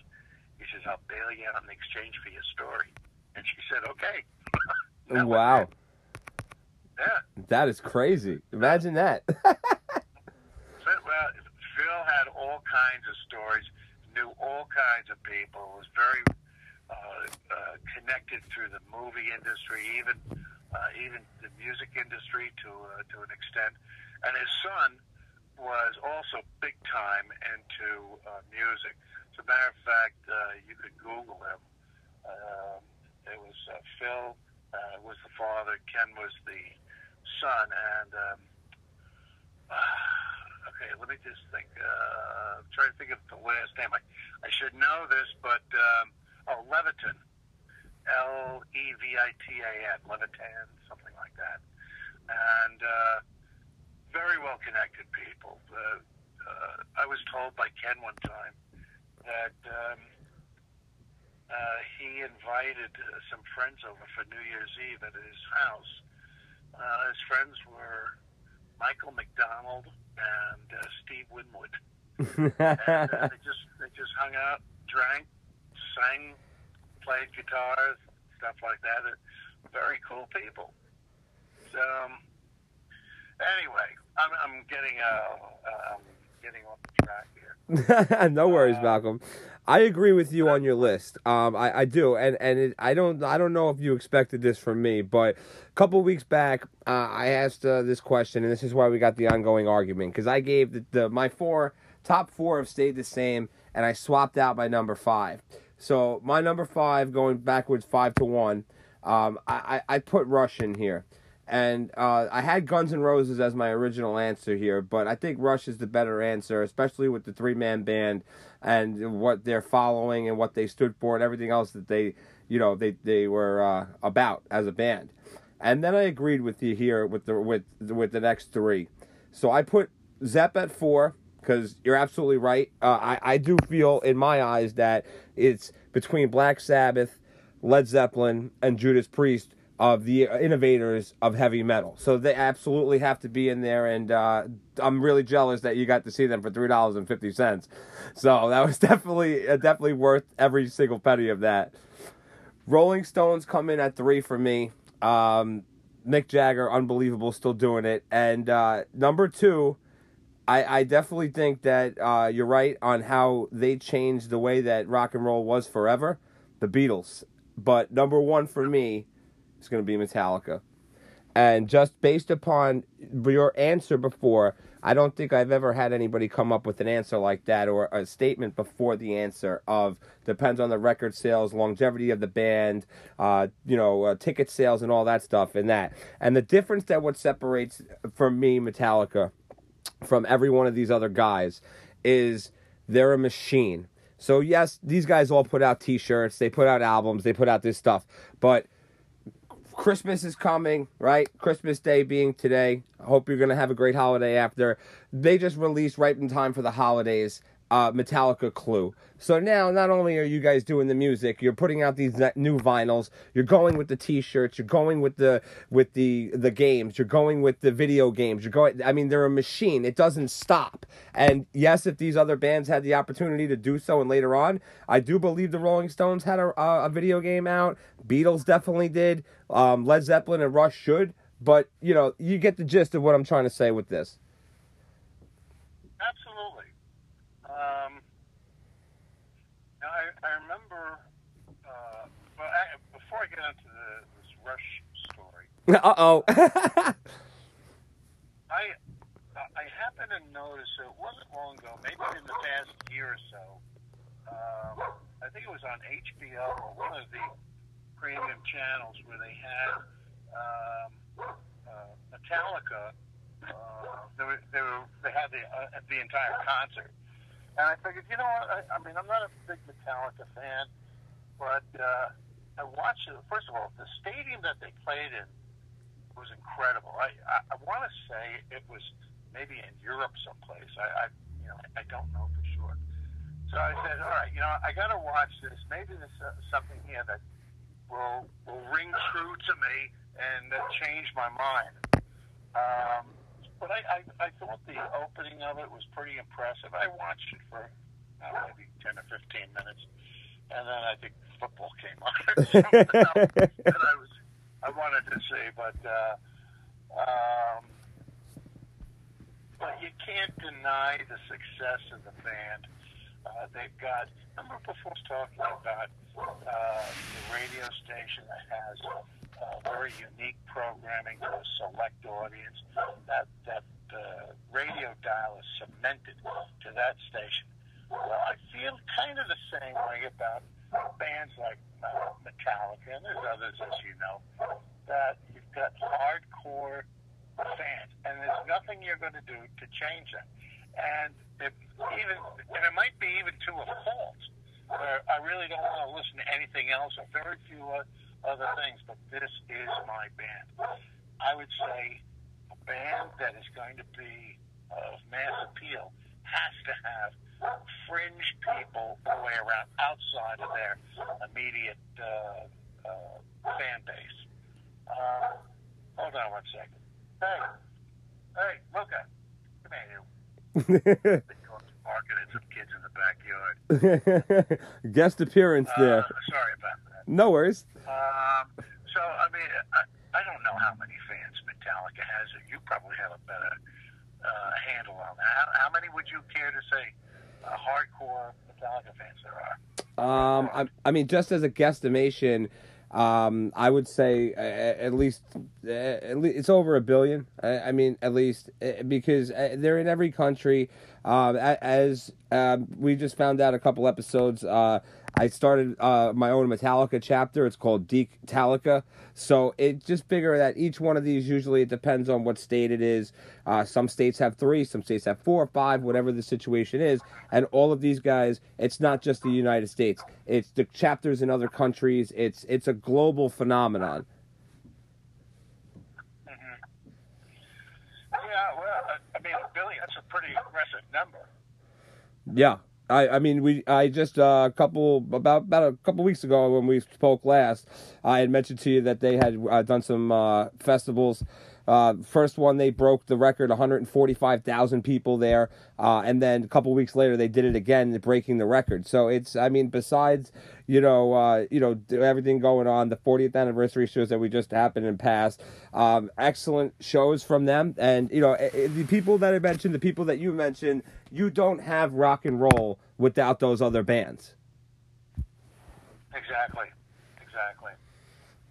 Speaker 2: He says, I'll bail you out in exchange for your story. And she said, okay. [laughs]
Speaker 1: wow.
Speaker 2: Yeah.
Speaker 1: That is crazy. Imagine that. [laughs]
Speaker 2: well, Phil had all kinds of stories, knew all kinds of people, was very uh, uh, connected through the movie industry, even uh, even the music industry to uh, to an extent. And his son was also big time into uh, music. As a matter of fact, uh, you could Google him. Um, it was uh, Phil uh, was the father, Ken was the son, and um, [sighs] okay, let me just think. Uh, I'm trying to think of the last name. I, I should know this, but um, oh, Levitan, L E V I T A N, Levitan, something like that, and. Uh, very well connected people. Uh, uh, I was told by Ken one time that um, uh, he invited uh, some friends over for New Year's Eve at his house. Uh, his friends were Michael McDonald and uh, Steve Winwood. and uh, they [laughs] just they just hung out, drank, sang, played guitars, stuff like that. Very cool people. So, um, anyway, I'm, I'm getting uh, I'm getting off the track here. [laughs]
Speaker 1: no worries,
Speaker 2: Uh,
Speaker 1: Malcolm. I agree with you on your list. Um, I, I do, and and it, I don't I don't know if you expected this from me, but a couple weeks back, uh, I asked uh, this question, and this is why we got the ongoing argument because I gave the, the my four top four have stayed the same, and I swapped out my number five. So my number five, going backwards five to one, um, I, I I put Rush in here. And uh, I had Guns N' Roses as my original answer here, but I think Rush is the better answer, especially with the three man band and what they're following and what they stood for and everything else that they, you know, they they were uh, about as a band. And then I agreed with you here with the with with the next three. So I put Zepp at four because you're absolutely right. Uh, I I do feel in my eyes that it's between Black Sabbath, Led Zeppelin, and Judas Priest of the innovators of heavy metal. So they absolutely have to be in there, and uh, I'm really jealous that you got to see them for three dollars and fifty cents. So that was [laughs] definitely uh, definitely worth every single penny of that. Rolling Stones come in at three for me. Um, Mick Jagger, unbelievable, still doing it. And uh, number two, I, I definitely think that uh, you're right on how they changed the way that rock and roll was forever. The Beatles. But number one for me is going to be Metallica. And just based upon your answer before, I don't think I've ever had anybody come up with an answer like that or a statement before the answer of depends on the record sales, longevity of the band, uh, you know, uh, ticket sales and all that stuff and that. And the difference that what separates for me Metallica from every one of these other guys is they're a machine. So yes, these guys all put out t-shirts, they put out albums, they put out this stuff, but Christmas is coming, right? Christmas Day being today. I hope you're gonna have a great holiday after. They just released right in time for the holidays uh, Metallica Clue. So now, not only are you guys doing the music, you're putting out these new vinyls. You're going with the T-shirts. You're going with the with the the games. You're going with the video games. You're going. I mean, they're a machine. It doesn't stop. And yes, if these other bands had the opportunity to do so, and later on, I do believe the Rolling Stones had a a video game out. Beatles definitely did. Um, Led Zeppelin and Rush should. But you know, you get the gist of what I'm trying to say with this.
Speaker 2: I remember, uh, but I, before I get into the, this Rush story.
Speaker 1: Uh oh. [laughs]
Speaker 2: I I happened to notice it wasn't long ago, maybe in the past year or so. Um, I think it was on HBO or one of the premium channels where they had um, uh, Metallica. Uh, they, were, they, were, they had the uh, the entire concert and I figured, you know what? I, I mean, I'm not a big Metallica fan, but uh, I watched it. First of all, the stadium that they played in was incredible. I I, I want to say it was maybe in Europe someplace. I, I you know I don't know for sure. So I said, all right, you know, I got to watch this. Maybe there's uh, something here that will will ring true to me and uh, change my mind. Um, but I, I, I thought the opening of it was pretty impressive. I watched it for uh, maybe 10 or 15 minutes, and then I think football came on. that I was I wanted to see, but uh, um, but you can't deny the success of the band. Uh, they've got. Remember before talking about uh, the radio station that has uh, very unique programming to a select audience. That that uh, radio dial is cemented to that station. Well, I feel kind of the same way about bands like uh, Metallica, and there's others, as you know, that you've got hardcore fans, and there's nothing you're going to do to change them. And if even, and it might be even to a fault, where I really don't want to listen to anything else, or very few. Other things, but this is my band. I would say a band that is going to be of mass appeal has to have fringe people all the way around outside of their immediate uh, uh, fan base. Uh, hold on one second. Hey, hey, Luca, come here. [laughs] Barking at some kids in the backyard. [laughs]
Speaker 1: Guest appearance there.
Speaker 2: Uh, sorry about that.
Speaker 1: No worries.
Speaker 2: Um, so, I mean, I, I don't know how many fans Metallica has. You probably have a better uh, handle on that. How, how many would you care to say uh, hardcore Metallica fans there are?
Speaker 1: Um, I, I mean, just as a guesstimation, um, I would say uh, at least, uh, at least it's over a billion. I, I mean, at least uh, because uh, they're in every country. Um, as um, we just found out a couple episodes uh, I started uh, my own Metallica chapter. It's called Decalica. So it just figure that each one of these usually it depends on what state it is. Uh, some states have three, some states have four or five, whatever the situation is. And all of these guys, it's not just the United States. It's the chapters in other countries. It's it's a global phenomenon.
Speaker 2: Mm-hmm. Yeah, well, I mean, Billy, that's a pretty aggressive number.
Speaker 1: Yeah, I, I mean, we I just uh, a couple about about a couple weeks ago when we spoke last, I had mentioned to you that they had uh, done some uh, festivals uh, first one, they broke the record, 145,000 people there. Uh, and then a couple weeks later, they did it again, breaking the record. So it's, I mean, besides, you know, uh, you know, everything going on, the 40th anniversary shows that we just happened and passed, um, excellent shows from them. And, you know, eh, eh, the people that I mentioned, the people that you mentioned, you don't have rock and roll without those other bands.
Speaker 2: Exactly. Exactly.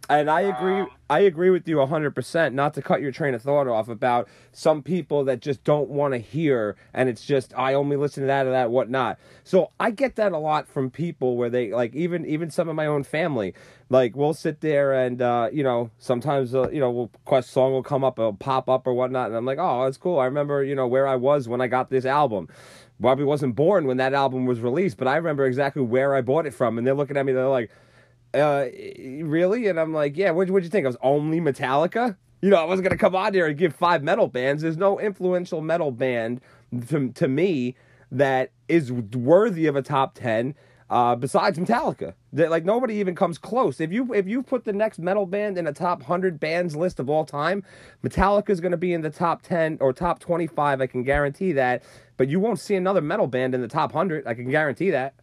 Speaker 1: And I agree. Um, I agree with you hundred percent. Not to cut your train of thought off about some people that just don't want to hear, and it's just I only listen to that or that whatnot. So I get that a lot from people where they like even even some of my own family. Like we'll sit there and uh, you know sometimes uh, you know we'll, quest song will come up, it'll pop up or whatnot, and I'm like, oh, that's cool. I remember you know where I was when I got this album. Bobby wasn't born when that album was released, but I remember exactly where I bought it from, and they're looking at me, they're like uh, really? And I'm like, yeah. What what'd you think? I was only Metallica. You know, I wasn't gonna come on here and give five metal bands. There's no influential metal band to to me that is worthy of a top ten. Uh, besides Metallica, that like nobody even comes close. If you if you put the next metal band in a top hundred bands list of all time, Metallica is going to be in the top ten or top twenty five. I can guarantee that. But you won't see another metal band in the top hundred. I can guarantee that.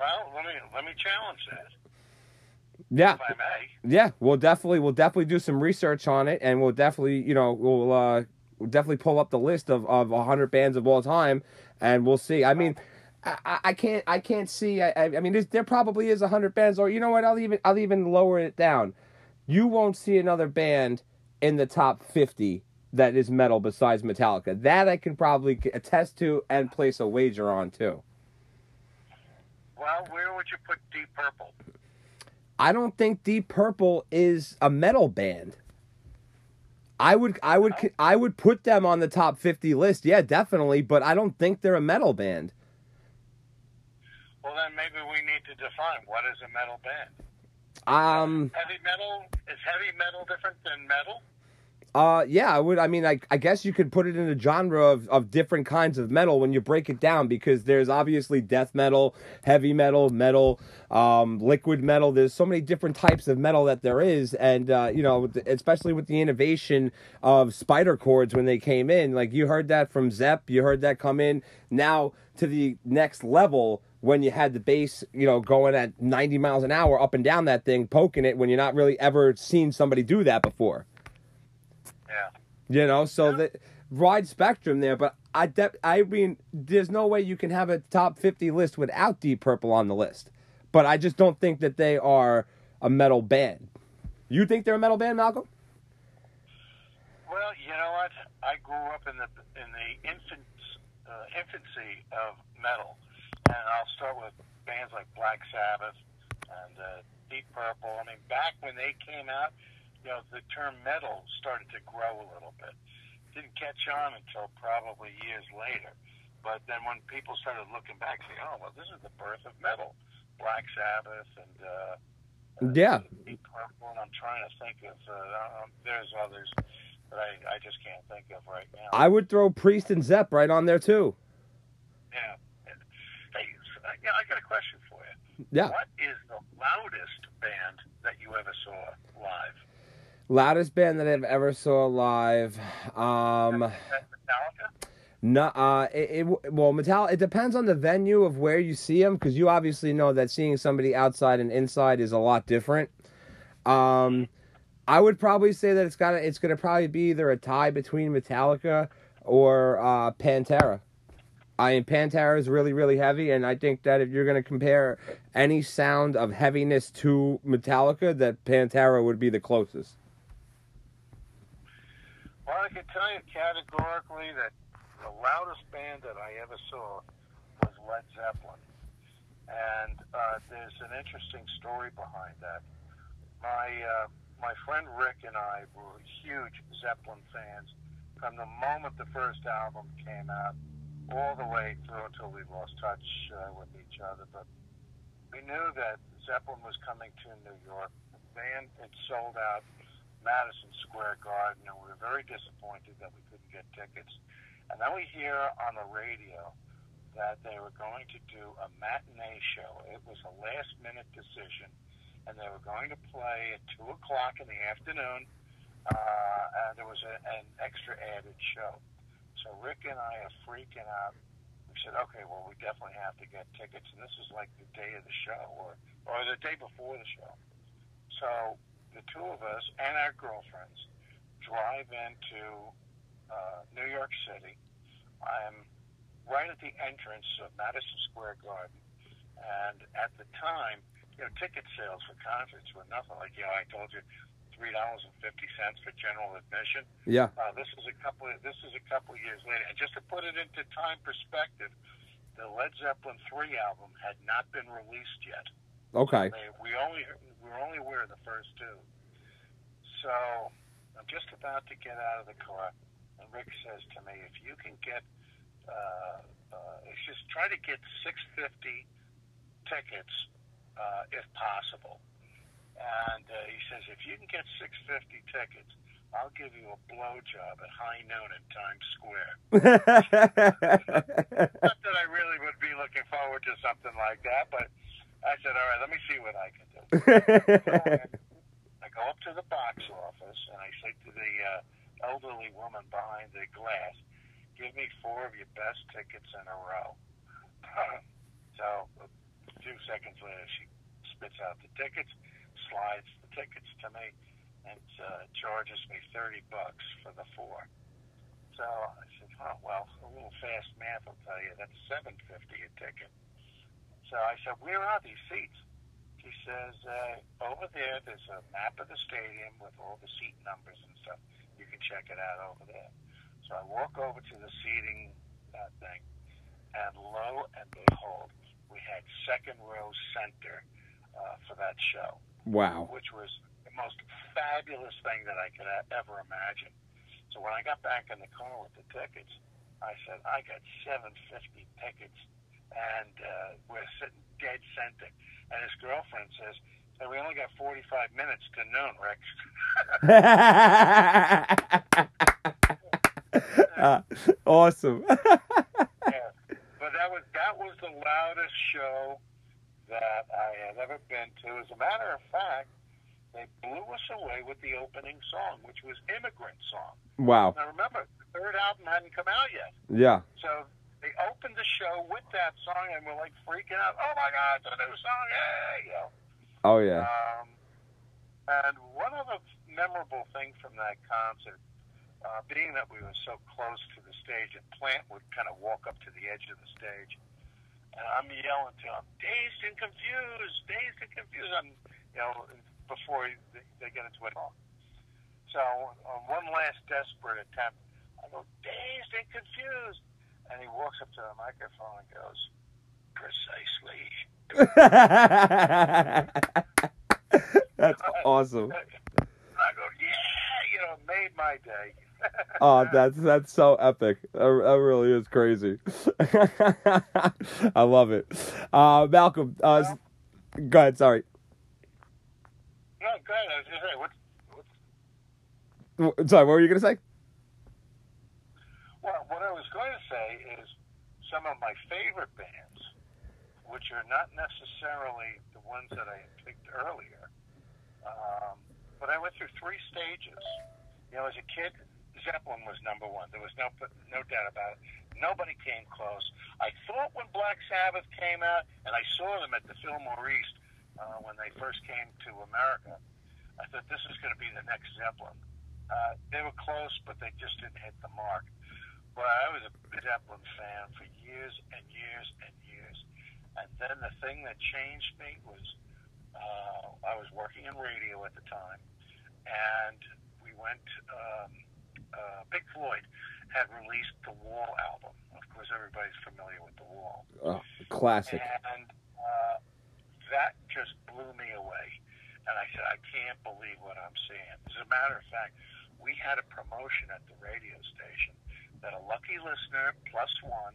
Speaker 2: Well, let me let me challenge that.
Speaker 1: Yeah,
Speaker 2: If I may.
Speaker 1: yeah. We'll definitely we'll definitely do some research on it, and we'll definitely you know we'll uh we'll definitely pull up the list of of hundred bands of all time, and we'll see. I mean. I, I- can't I can't see I, I I mean there probably is a hundred bands or you know what I'll even I'll even lower it down. You won't see another band in the top fifty that is metal besides Metallica. That I can probably attest to and place a wager on too.
Speaker 2: Well, where would you put Deep Purple?
Speaker 1: I don't think Deep Purple is a metal band. I would I would I would put them on the top 50 list. Yeah, definitely, but I don't think they're a metal band.
Speaker 2: Well, then maybe we need to define what is a metal band.
Speaker 1: Um
Speaker 2: Heavy metal is heavy metal different than metal?
Speaker 1: Uh yeah, I would I mean I I guess you could put it in a genre of of different kinds of metal when you break it down because there's obviously death metal, heavy metal, metal, um liquid metal. There's so many different types of metal that there is and uh you know, especially with the innovation of spider chords when they came in, like you heard that from Zepp, you heard that come in now to the next level when you had the bass, you know, going at 90 miles an hour up and down that thing, poking it when you're not really ever seen somebody do that before.
Speaker 2: Yeah.
Speaker 1: You know, so the wide spectrum there, but I de- I mean, there's no way you can have a top 50 list without Deep Purple on the list. But I just don't think that they are a metal band. You think they're a metal band, Malcolm?
Speaker 2: Well, you know what? I grew up in the in the infant uh, infancy of metal, and I'll start with bands like Black Sabbath and uh, Deep Purple. I mean, back when they came out, you know, the term metal started to grow a little bit. Didn't catch on until probably years later. But then when people started looking back, saying, "Oh, well, this is the birth of metal," Black Sabbath and uh,
Speaker 1: Yeah.
Speaker 2: Deep Purple, and I'm trying to think of uh, um, there's others that I, I just can't think of right now.
Speaker 1: I would throw Priest and Zepp right on there too.
Speaker 2: yeah. Hey, uh, yeah, I got a question for you.
Speaker 1: Yeah.
Speaker 2: What is the loudest band that you ever saw live?
Speaker 1: Loudest band that I've ever saw live. Um
Speaker 2: Metallica?
Speaker 1: No, uh, it, it well, Metal. It depends on the venue of where you see them, because you obviously know that seeing somebody outside and inside is a lot different. Um, I would probably say that it's got it's gonna probably be either a tie between Metallica or uh, Pantera. I mean, Pantera is really really heavy, and I think that if you're gonna compare any sound of heaviness to Metallica, that Pantera would be the closest.
Speaker 2: Well, I can tell you categorically that the loudest band that I ever saw was Led Zeppelin. And uh, there's an interesting story behind that. My uh, my friend Rick and I were huge Zeppelin fans from the moment the first album came out, all the way through until we lost touch uh, with each other. But we knew that Zeppelin was coming to New York. The band had sold out Madison Square Garden, and we were very disappointed that we couldn't get tickets. And then we hear on the radio that they were going to do a matinee show. It was a last minute decision, and they were going to play at 2 o'clock in the afternoon, uh, and there was a, an extra added show. So Rick and I are freaking out. We said, okay, well, we definitely have to get tickets, and this is like the day of the show, or, or the day before the show. So the two of us and our girlfriends drive into uh, New York City. I'm right at the entrance of Madison Square Garden, and at the time, you know, ticket sales for concerts were nothing. Like you know, I told you, three dollars and fifty cents for general admission.
Speaker 1: Yeah.
Speaker 2: Uh, this is a couple. Of, this is a couple of years later, and just to put it into time perspective, the Led Zeppelin three album had not been released yet.
Speaker 1: Okay.
Speaker 2: They, we only we were only aware of the first two. So I'm just about to get out of the car, and Rick says to me, "If you can get, uh, uh, it's just try to get 650 tickets uh, if possible. And uh, he says, if you can get 650 tickets, I'll give you a blowjob at high noon in Times Square. [laughs] Not that I really would be looking forward to something like that, but I said, all right, let me see what I can do. [laughs] I go up to the box office and I say to the uh, elderly woman behind the glass, give me four of your best tickets in a row. [clears throat] so a few seconds later, she spits out the tickets, slides the tickets to me, and uh, charges me 30 bucks for the four. So I said, oh, well, a little fast math will tell you that's 750 a ticket. So I said, where are these seats? He says, uh, over there, there's a map of the stadium with all the seat numbers and stuff. You can check it out over there. So I walk over to the seating uh, thing, and lo and behold, we had second row center uh, for that show.
Speaker 1: Wow.
Speaker 2: Which was the most fabulous thing that I could ever imagine. So when I got back in the car with the tickets, I said, I got 750 tickets and uh, we're sitting dead center. And his girlfriend says, hey, "We only got 45 minutes to noon, Rex." [laughs]
Speaker 1: uh, awesome. [laughs]
Speaker 2: yeah. But that was that was the loudest show that I had ever been to. As a matter of fact, they blew us away with the opening song, which was "Immigrant Song."
Speaker 1: Wow.
Speaker 2: Now remember, the third album hadn't come out yet.
Speaker 1: Yeah.
Speaker 2: So opened the show with that song, and we're like freaking out. Oh my God, it's a new song! Hey, you know.
Speaker 1: Oh yeah.
Speaker 2: Um, and one other memorable thing from that concert, uh, being that we were so close to the stage, and Plant would kind of walk up to the edge of the stage, and I'm yelling to him, "Dazed and confused, dazed and confused!" I'm, you know, before they, they get into it all. So on one last desperate attempt, I go, "Dazed and confused." And he walks up to the microphone and goes, precisely. [laughs]
Speaker 1: that's [laughs] awesome.
Speaker 2: I go, yeah, you know, made my day. [laughs]
Speaker 1: oh, that's that's so epic. That, that really is crazy. I love it. Uh, Malcolm, uh,
Speaker 2: well,
Speaker 1: go ahead. Sorry.
Speaker 2: No, go ahead. I was going to say, what's,
Speaker 1: what's... Sorry, what were you going to say?
Speaker 2: Well, what I was going to say is some of my favorite bands, which are not necessarily the ones that I picked earlier, um, but I went through three stages. You know, as a kid, Zeppelin was number one. There was no no doubt about it. Nobody came close. I thought when Black Sabbath came out, and I saw them at the Fillmore East uh, when they first came to America, I thought this was going to be the next Zeppelin. Uh, they were close, but they just didn't hit the mark. Well, I was a Zeppelin fan for years and years and years. And then the thing that changed me was uh, I was working in radio at the time, and we went. Um, uh, Pink Floyd had released the Wall album. Of course, everybody's familiar with the Wall.
Speaker 1: Oh, classic.
Speaker 2: And uh, that just blew me away. And I said, I can't believe what I'm seeing. As a matter of fact, we had a promotion at the radio station that a lucky listener plus one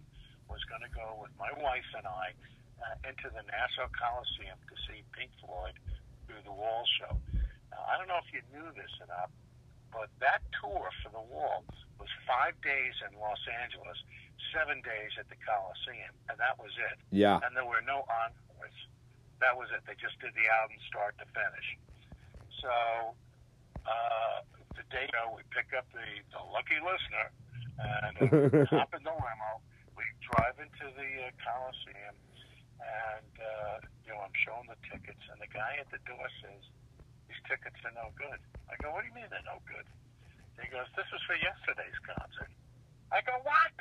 Speaker 2: was going to go with my wife and I uh, into the Nassau Coliseum to see Pink Floyd do the Wall show. Now, I don't know if you knew this or not, but that tour for the Wall was five days in Los Angeles, seven days at the Coliseum, and that was it.
Speaker 1: Yeah.
Speaker 2: And there were no encores. That was it. They just did the album start to finish. So uh, the day we pick up the, the lucky listener and uh, [laughs] hop in the limo. We drive into the uh, Coliseum, and uh, you know I'm showing the tickets, and the guy at the door says, "These tickets are no good." I go, "What do you mean they're no good?" He goes, "This was for yesterday's concert." I go, "What?"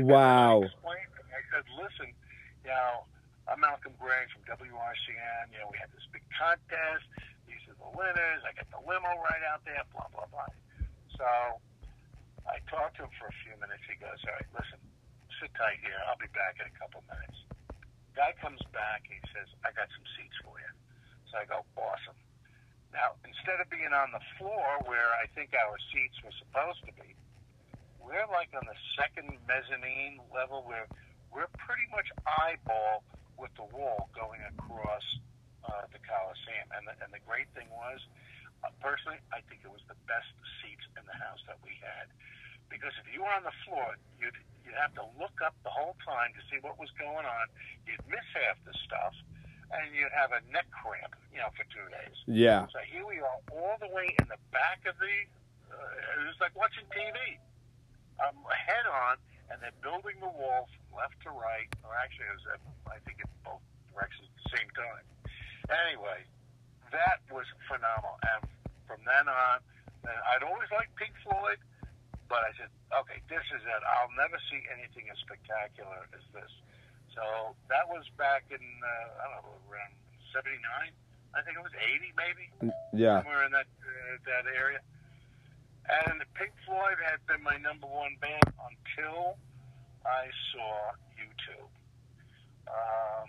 Speaker 2: [laughs]
Speaker 1: wow.
Speaker 2: I, explained, I said, "Listen, you know." I'm Malcolm Gray from WRCN. You know, we had this big contest. These are the winners. I got the limo right out there. Blah blah blah. So I talked to him for a few minutes. He goes, "All right, listen, sit tight here. I'll be back in a couple minutes." Guy comes back. He says, "I got some seats for you." So I go, "Awesome." Now, instead of being on the floor where I think our seats were supposed to be, we're like on the second mezzanine level where we're pretty much eyeball with the wall going across uh, the Coliseum. And the, and the great thing was, uh, personally, I think it was the best seats in the house that we had. Because if you were on the floor, you'd you'd have to look up the whole time to see what was going on. You'd miss half the stuff, and you'd have a neck cramp, you know, for two days.
Speaker 1: Yeah.
Speaker 2: So here we are, all the way in the back of the. Uh, it was like watching TV. Um, head on, and they're building the wall from left to right, or actually, it was, I think, in both directions at the same time. Anyway, that was phenomenal, and from then on, then I'd always liked Pink Floyd, but I said, okay, this is it. I'll never see anything as spectacular as this. So that was back in uh, I don't know around '79. I think it was '80, maybe
Speaker 1: Yeah.
Speaker 2: somewhere in that uh, that area. And Pink Floyd had been my number one band until I saw U2. Um,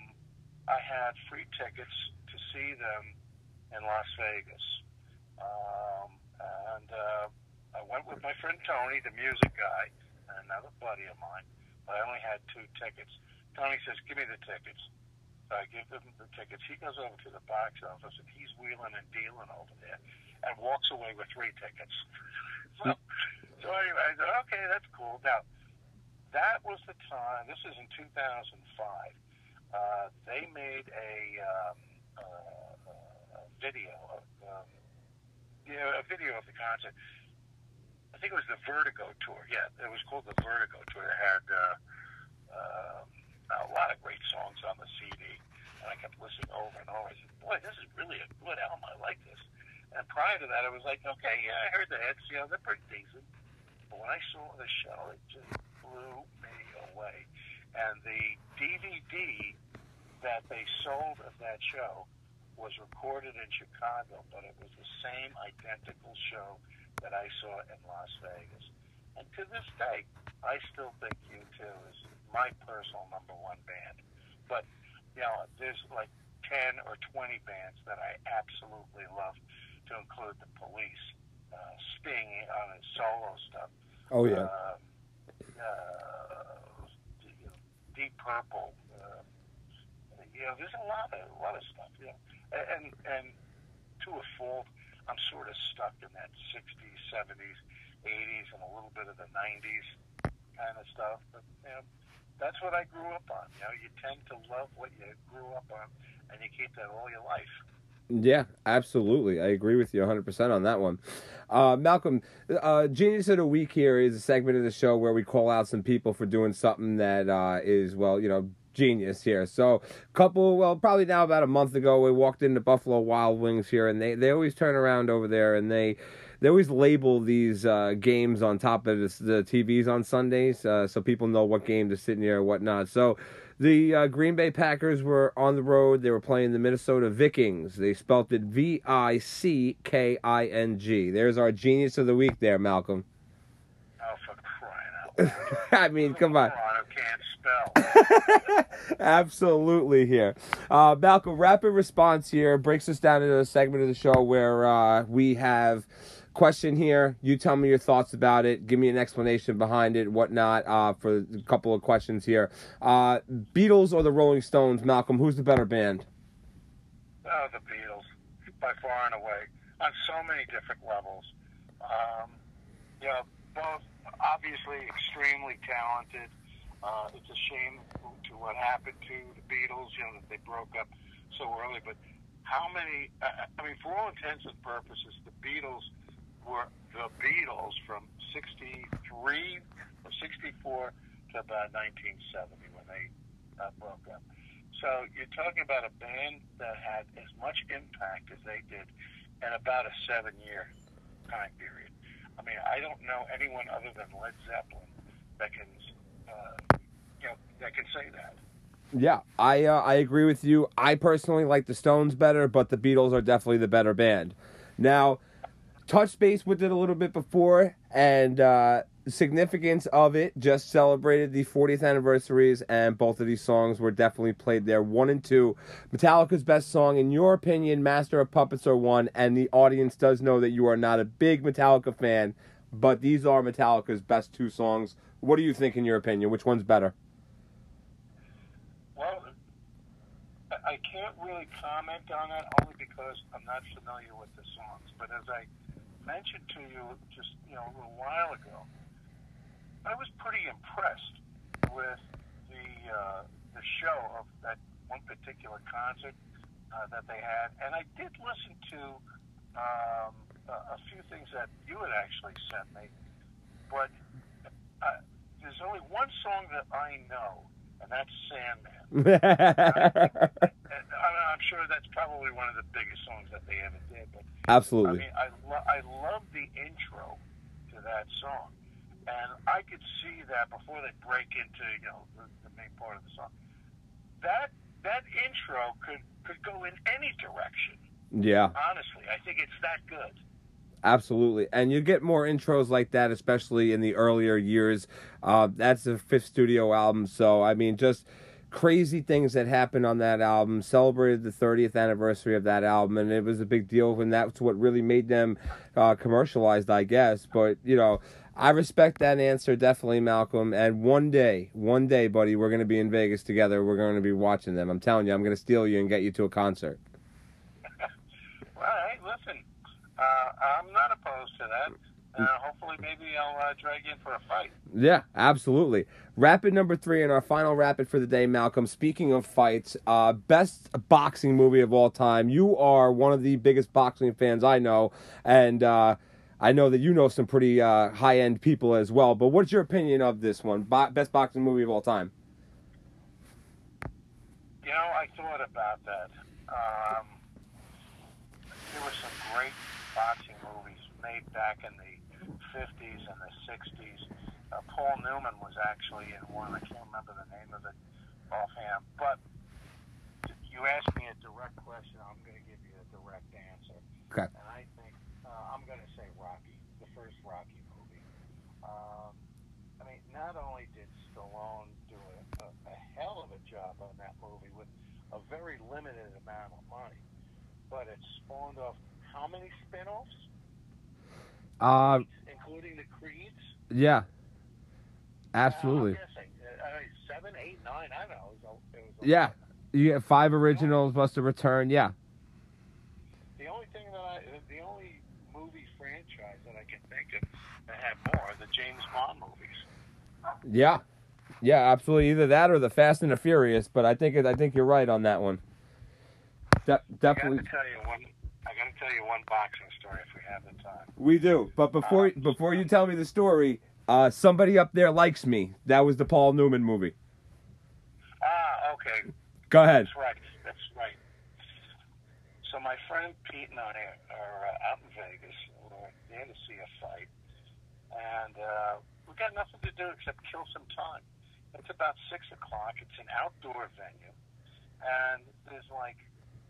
Speaker 2: I had free tickets to see them in Las Vegas, um, and uh, I went with my friend Tony, the music guy, and another buddy of mine. But I only had two tickets. Tony says, "Give me the tickets." So I give him the tickets. He goes over to the box office and he's wheeling and dealing over there and walks away with three tickets. [laughs] so, so anyway, I said, okay, that's cool. Now, that was the time, this is in 2005. Uh, they made a, um, uh, video of, um, you know, a video of the concert. I think it was the Vertigo tour. Yeah, it was called the Vertigo tour. It had uh, um, a lot of great songs on the CD, and I kept listening over and over. I said, "Boy, this is really a good album. I like this." And prior to that, I was like, "Okay, yeah, I heard the hits. Know, they're pretty decent." But when I saw the show, it just blew me away. And the DVD that they sold of that show was recorded in Chicago, but it was the same identical show that I saw in Las Vegas. And to this day, I still think U2 is my personal number one band. But, you know, there's like 10 or 20 bands that I absolutely love, to include the police, uh, Sting on his solo stuff.
Speaker 1: Oh yeah.
Speaker 2: Uh, uh, Deep Purple. Uh, you know, there's a lot of a lot of stuff. You know, and and to a fault, I'm sort of stuck in that 60s, 70s, 80s, and a little bit of the 90s kind of stuff. But you know, that's what I grew up on. You know, you tend to love what you grew up on, and you keep that all your life.
Speaker 1: Yeah, absolutely. I agree with you 100% on that one. Uh, Malcolm, uh, Genius of the Week here is a segment of the show where we call out some people for doing something that uh, is, well, you know, genius here. So, couple, well, probably now about a month ago, we walked into Buffalo Wild Wings here, and they, they always turn around over there and they they always label these uh, games on top of the, the TVs on Sundays, uh, so people know what game to sit near or whatnot. So the uh, Green Bay Packers were on the road. They were playing the Minnesota Vikings. They spelt it V I C K I N G. There's our genius of the week there, Malcolm.
Speaker 2: Oh, for crying out loud! [laughs]
Speaker 1: I mean, come on.
Speaker 2: Moron who can't spell. [laughs]
Speaker 1: Absolutely here. Uh, Malcolm, rapid response here breaks us down into a segment of the show where uh, we have question here. You tell me your thoughts about it. Give me an explanation behind it, whatnot, uh, for a couple of questions here. Uh, Beatles or the Rolling Stones, Malcolm? Who's the better band?
Speaker 2: Oh, the Beatles, by far and away, on so many different levels. Um, you know, both obviously extremely talented. Uh, it's a shame to what happened to the Beatles, you know, that they broke up so early. But how many? Uh, I mean, for all intents and purposes, the Beatles were the Beatles from '63 or '64 to about 1970 when they uh, broke up. So you're talking about a band that had as much impact as they did in about a seven-year time period. I mean, I don't know anyone other than Led Zeppelin that can, uh, you know, that can say that.
Speaker 1: Yeah, I uh, I agree with you. I personally like the Stones better, but the Beatles are definitely the better band. Now, touch base with it a little bit before, and uh, significance of it just celebrated the 40th anniversaries, and both of these songs were definitely played there. One and two. Metallica's best song, in your opinion, Master of Puppets are one, and the audience does know that you are not a big Metallica fan, but these are Metallica's best two songs. What do you think, in your opinion? Which one's better?
Speaker 2: Well, I can't really comment on that only because I'm not familiar with the songs. But as I mentioned to you just you know a little while ago, I was pretty impressed with the uh, the show of that one particular concert uh, that they had, and I did listen to um, a, a few things that you had actually sent me, but uh, there's only one song that I know, and that's Sandman. [laughs] and I'm sure that's probably one of the biggest songs that they ever did. But
Speaker 1: Absolutely.
Speaker 2: I mean, I lo- I love the intro to that song, and I could see that before they break into you know the, the main part of the song. That that intro could could go in any direction.
Speaker 1: yeah.
Speaker 2: Honestly, I think it's that good.
Speaker 1: Absolutely, and you get more intros like that, especially in the earlier years. Uh, that's the fifth studio album, so I mean, just crazy things that happened on that album. Celebrated the 30th anniversary of that album, and it was a big deal, and that's what really made them uh, commercialized, I guess. But you know, I respect that answer definitely, Malcolm. And one day, one day, buddy, we're gonna be in Vegas together. We're gonna be watching them. I'm telling you, I'm gonna steal you and get you to a concert. [laughs]
Speaker 2: Well, hey, listen, uh, I'm not opposed to that. Uh, hopefully, maybe I'll uh, drag you in for a fight.
Speaker 1: Yeah, absolutely. Rapid number three and our final rapid for the day, Malcolm. Speaking of fights, uh, best boxing movie of all time. You are one of the biggest boxing fans I know, and uh, I know that you know some pretty uh, high end people as well. But what's your opinion of this one? Bo- best boxing movie of all time?
Speaker 2: You know, I thought about that. Um, there were some great boxing movies made back in the 50s and the 60s. Uh, Paul Newman was actually in one. I can't remember the name of it offhand. But you asked me a direct question. I'm going to give you a direct answer.
Speaker 1: Okay.
Speaker 2: And I uh, I'm going to say Rocky, the first Rocky movie. Um, I mean, not only did Stallone do a, a, a hell of a job on that movie with a very limited amount of money, but it spawned off how many spin-offs,
Speaker 1: Uh,
Speaker 2: including the Creeds?
Speaker 1: yeah,
Speaker 2: Uh,
Speaker 1: absolutely.
Speaker 2: I'm guessing uh, uh, seven, eight, nine. I don't know. It was a, it was
Speaker 1: Yeah.
Speaker 2: lot.
Speaker 1: You get five originals plus a return. Yeah.
Speaker 2: The only thing that I, the only movie franchise that I can think had more the James Bond movies.
Speaker 1: Yeah, yeah, absolutely. Either that or the Fast and the Furious. But I think it, I think you're right on that one. De-
Speaker 2: I
Speaker 1: definitely,
Speaker 2: got to tell you one. I got to tell you one boxing story if we have the time.
Speaker 1: we do. But before before you tell me the story, uh, somebody up there likes me. That was the Paul Newman movie.
Speaker 2: Ah, okay.
Speaker 1: Go ahead.
Speaker 2: That's right. That's right. So my friend Pete and I are, are uh, out in Vegas. We're there to see a fight, and uh, we got nothing to do except kill some time. It's about six o'clock. It's an outdoor venue, and there's like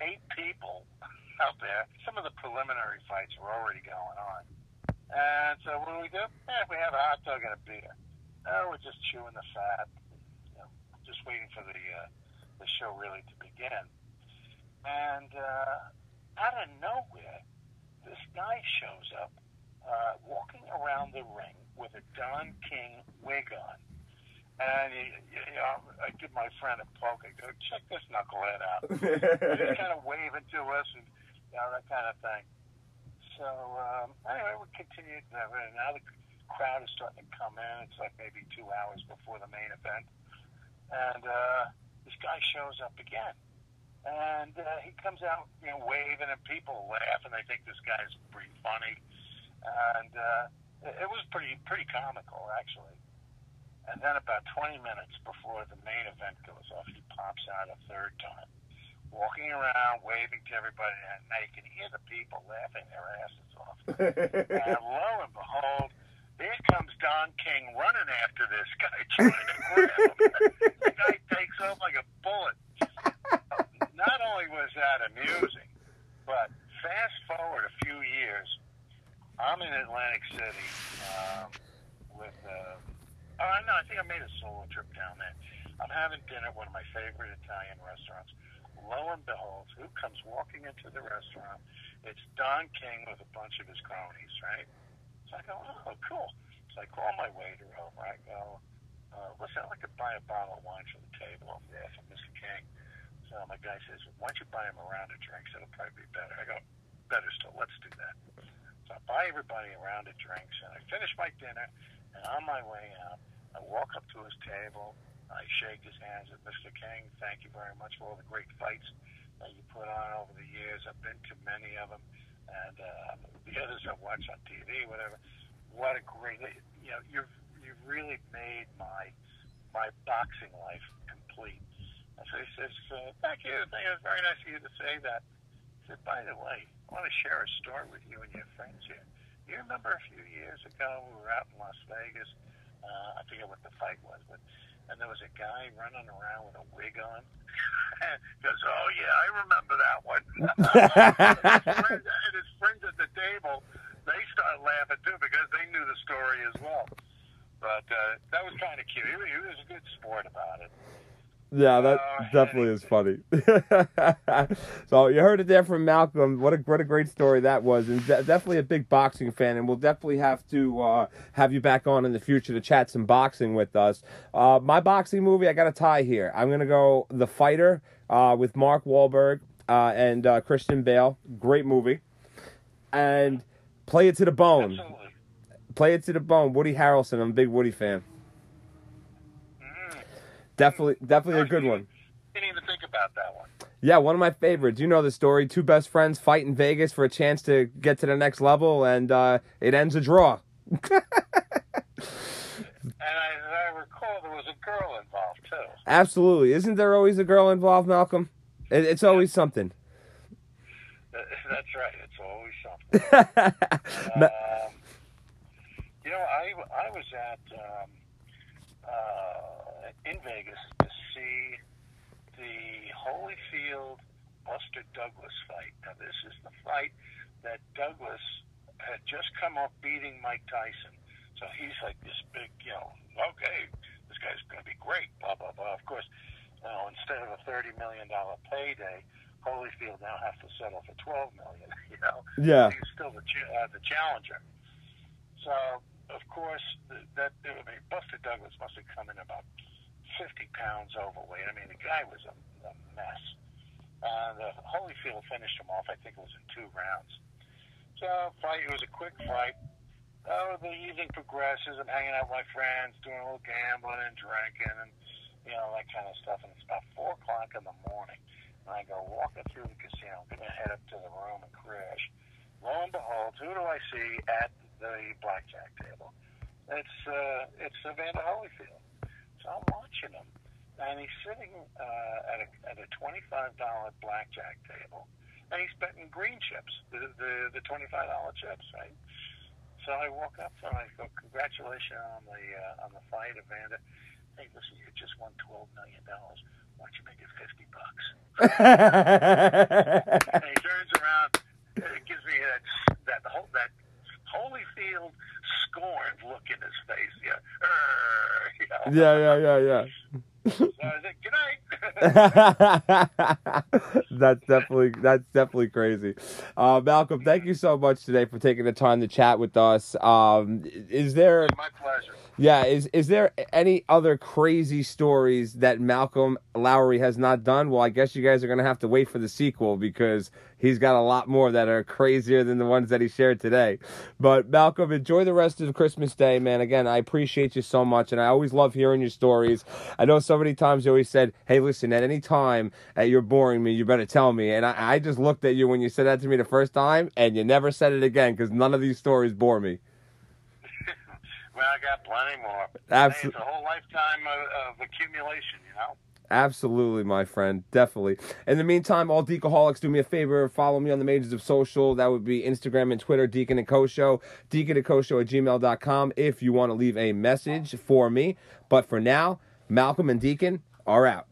Speaker 2: eight people [laughs] out there. Some of the preliminary fights are already going on, and so what do we do? Eh, we have a hot dog and a beer. Oh, we're just chewing the fat, you know, just waiting for the uh, the show really to begin. And uh, out of nowhere, this guy shows up uh, walking around the ring with a Don King wig on. And he, you know, I give my friend a poke. I go, check this knucklehead out. [laughs] He's kind of waving to us and you know that kind of thing. So um, anyway, we continued. Uh, now the crowd is starting to come in. It's like maybe two hours before the main event, and uh, this guy shows up again. And uh, he comes out, you know, waving, and people laugh, and they think this guy's pretty funny. And uh, it, it was pretty pretty comical, actually. And then about 20 minutes before the main event goes off, he pops out a third time, walking around, waving to everybody, and now you can hear the people laughing their asses off. [laughs] and lo and behold, there comes Don King running after this guy, [laughs] trying to grab him. the guy takes off like a bullet. Not only was that amusing, but fast forward a few years, I'm in Atlantic City um, with. Uh, oh no, I think I made a solo trip down there. I'm having dinner at one of my favorite Italian restaurants. Lo and behold, who comes walking into the restaurant? It's Don King with a bunch of his cronies, right? So I go, oh, cool. So I call my waiter over. I go, uh, listen, I'd like to buy a bottle of wine for the table over there for Mr. King. So my guy says, why don't you buy him a round of drinks? It'll probably be better. I go, better still, let's do that. So I buy everybody a round of drinks, and I finish my dinner, and on my way out, I walk up to his table, I shake his hands at Mr. King. Thank you very much for all the great fights that you put on over the years. I've been to many of them, and uh, the others I've watched on TV, whatever. What a great, you know, you've you've really made my my boxing life complete. And so he says, uh, "Thank you. Thank you. It's very nice of you to say that." Said, "By the way, I want to share a story with you and your friends here. You remember a few years ago we were out in Las Vegas. Uh, I forget what the fight was, but." and there was a guy running around with a wig on. [laughs] goes, "Oh yeah, I remember that one." [laughs] and, his friends, and his friends at the table, they started laughing too because they knew the story as well. But uh, that was kind of cute. He, he was a good sport about it.
Speaker 1: Yeah, that uh, definitely is funny. [laughs] so you heard it there from Malcolm. What a what a great story that was, and de- definitely a big boxing fan. And we'll definitely have to uh, have you back on in the future to chat some boxing with us. Uh, my boxing movie, I got a tie here. I'm gonna go The Fighter uh, with Mark Wahlberg uh, and uh, Christian Bale. Great movie, and Play It to the Bone.
Speaker 2: Absolutely.
Speaker 1: Play It to the Bone. Woody Harrelson. I'm a big Woody fan. Definitely, definitely a good one.
Speaker 2: Didn't even think about that one.
Speaker 1: Yeah, one of my favorites. You know the story. Two best friends fight in Vegas for a chance to get to the next level, and uh, it ends a draw. [laughs]
Speaker 2: and I, as I recall, there was a girl involved too.
Speaker 1: Absolutely. Isn't there always a girl involved, Malcolm? It, it's always something.
Speaker 2: That's right. It's always something. [laughs] um, you know, I, I was at um, uh, in Vegas to see the Holyfield Buster Douglas fight. Now, this is the fight that Douglas had just come off beating Mike Tyson. So he's like this big, you know, okay, this guy's going to be great, blah, blah, blah. Of course, you know, instead of a $30 million payday, Holyfield now has to settle for 12 million, [laughs] you know?
Speaker 1: Yeah.
Speaker 2: He's still the, uh, the challenger. So, of course, that, I mean, Buster Douglas must have come in about 50 pounds overweight. I mean, the guy was a, a mess. Uh, the Holyfield finished him off, I think it was in two rounds. So, fight, it was a quick fight. Oh, the evening progresses. I'm hanging out with my friends, doing a little gambling and drinking and, you know, that kind of stuff. And it's about 4 o'clock in the morning. And I go walking through the casino. Going to head up to the room and crash. Lo and behold, who do I see at the blackjack table? It's uh, it's Evander Holyfield. So I'm watching him, and he's sitting uh, at a at a twenty five dollar blackjack table, and he's betting green chips, the the, the twenty five dollar chips, right? So I walk up to him and I go, "Congratulations on the uh, on the fight, Evander." Hey, listen, you just won twelve million dollars. Why don't you make it fifty bucks? [laughs] and he turns around, and it gives me that that whole that Holyfield scorned look in his face. Yeah, [laughs] you know?
Speaker 1: yeah, yeah, yeah, yeah.
Speaker 2: so I said, "Good night." [laughs]
Speaker 1: that's definitely that's definitely crazy. Uh, Malcolm, thank you so much today for taking the time to chat with us. Um, is there?
Speaker 2: My pleasure.
Speaker 1: Yeah, is is there any other crazy stories that Malcolm Lowry has not done? Well, I guess you guys are gonna have to wait for the sequel because he's got a lot more that are crazier than the ones that he shared today. But Malcolm, enjoy the rest of Christmas Day, man. Again, I appreciate you so much, and I always love hearing your stories. I know so many times you always said, "Hey, listen, at any time uh, you're boring me, you better tell me." And I, I just looked at you when you said that to me the first time, and you never said it again because none of these stories bore me. [laughs]
Speaker 2: Well, I got plenty more.
Speaker 1: Absolutely.
Speaker 2: It's a whole lifetime of, of accumulation, you know?
Speaker 1: Absolutely, my friend. Definitely. In the meantime, all Deacaholics, do me a favor. Follow me on the majors of social. That would be Instagram and Twitter, Deacon and Co Show. Deacon and Co Show at gmail.com if you want to leave a message for me. But for now, Malcolm and Deacon are out.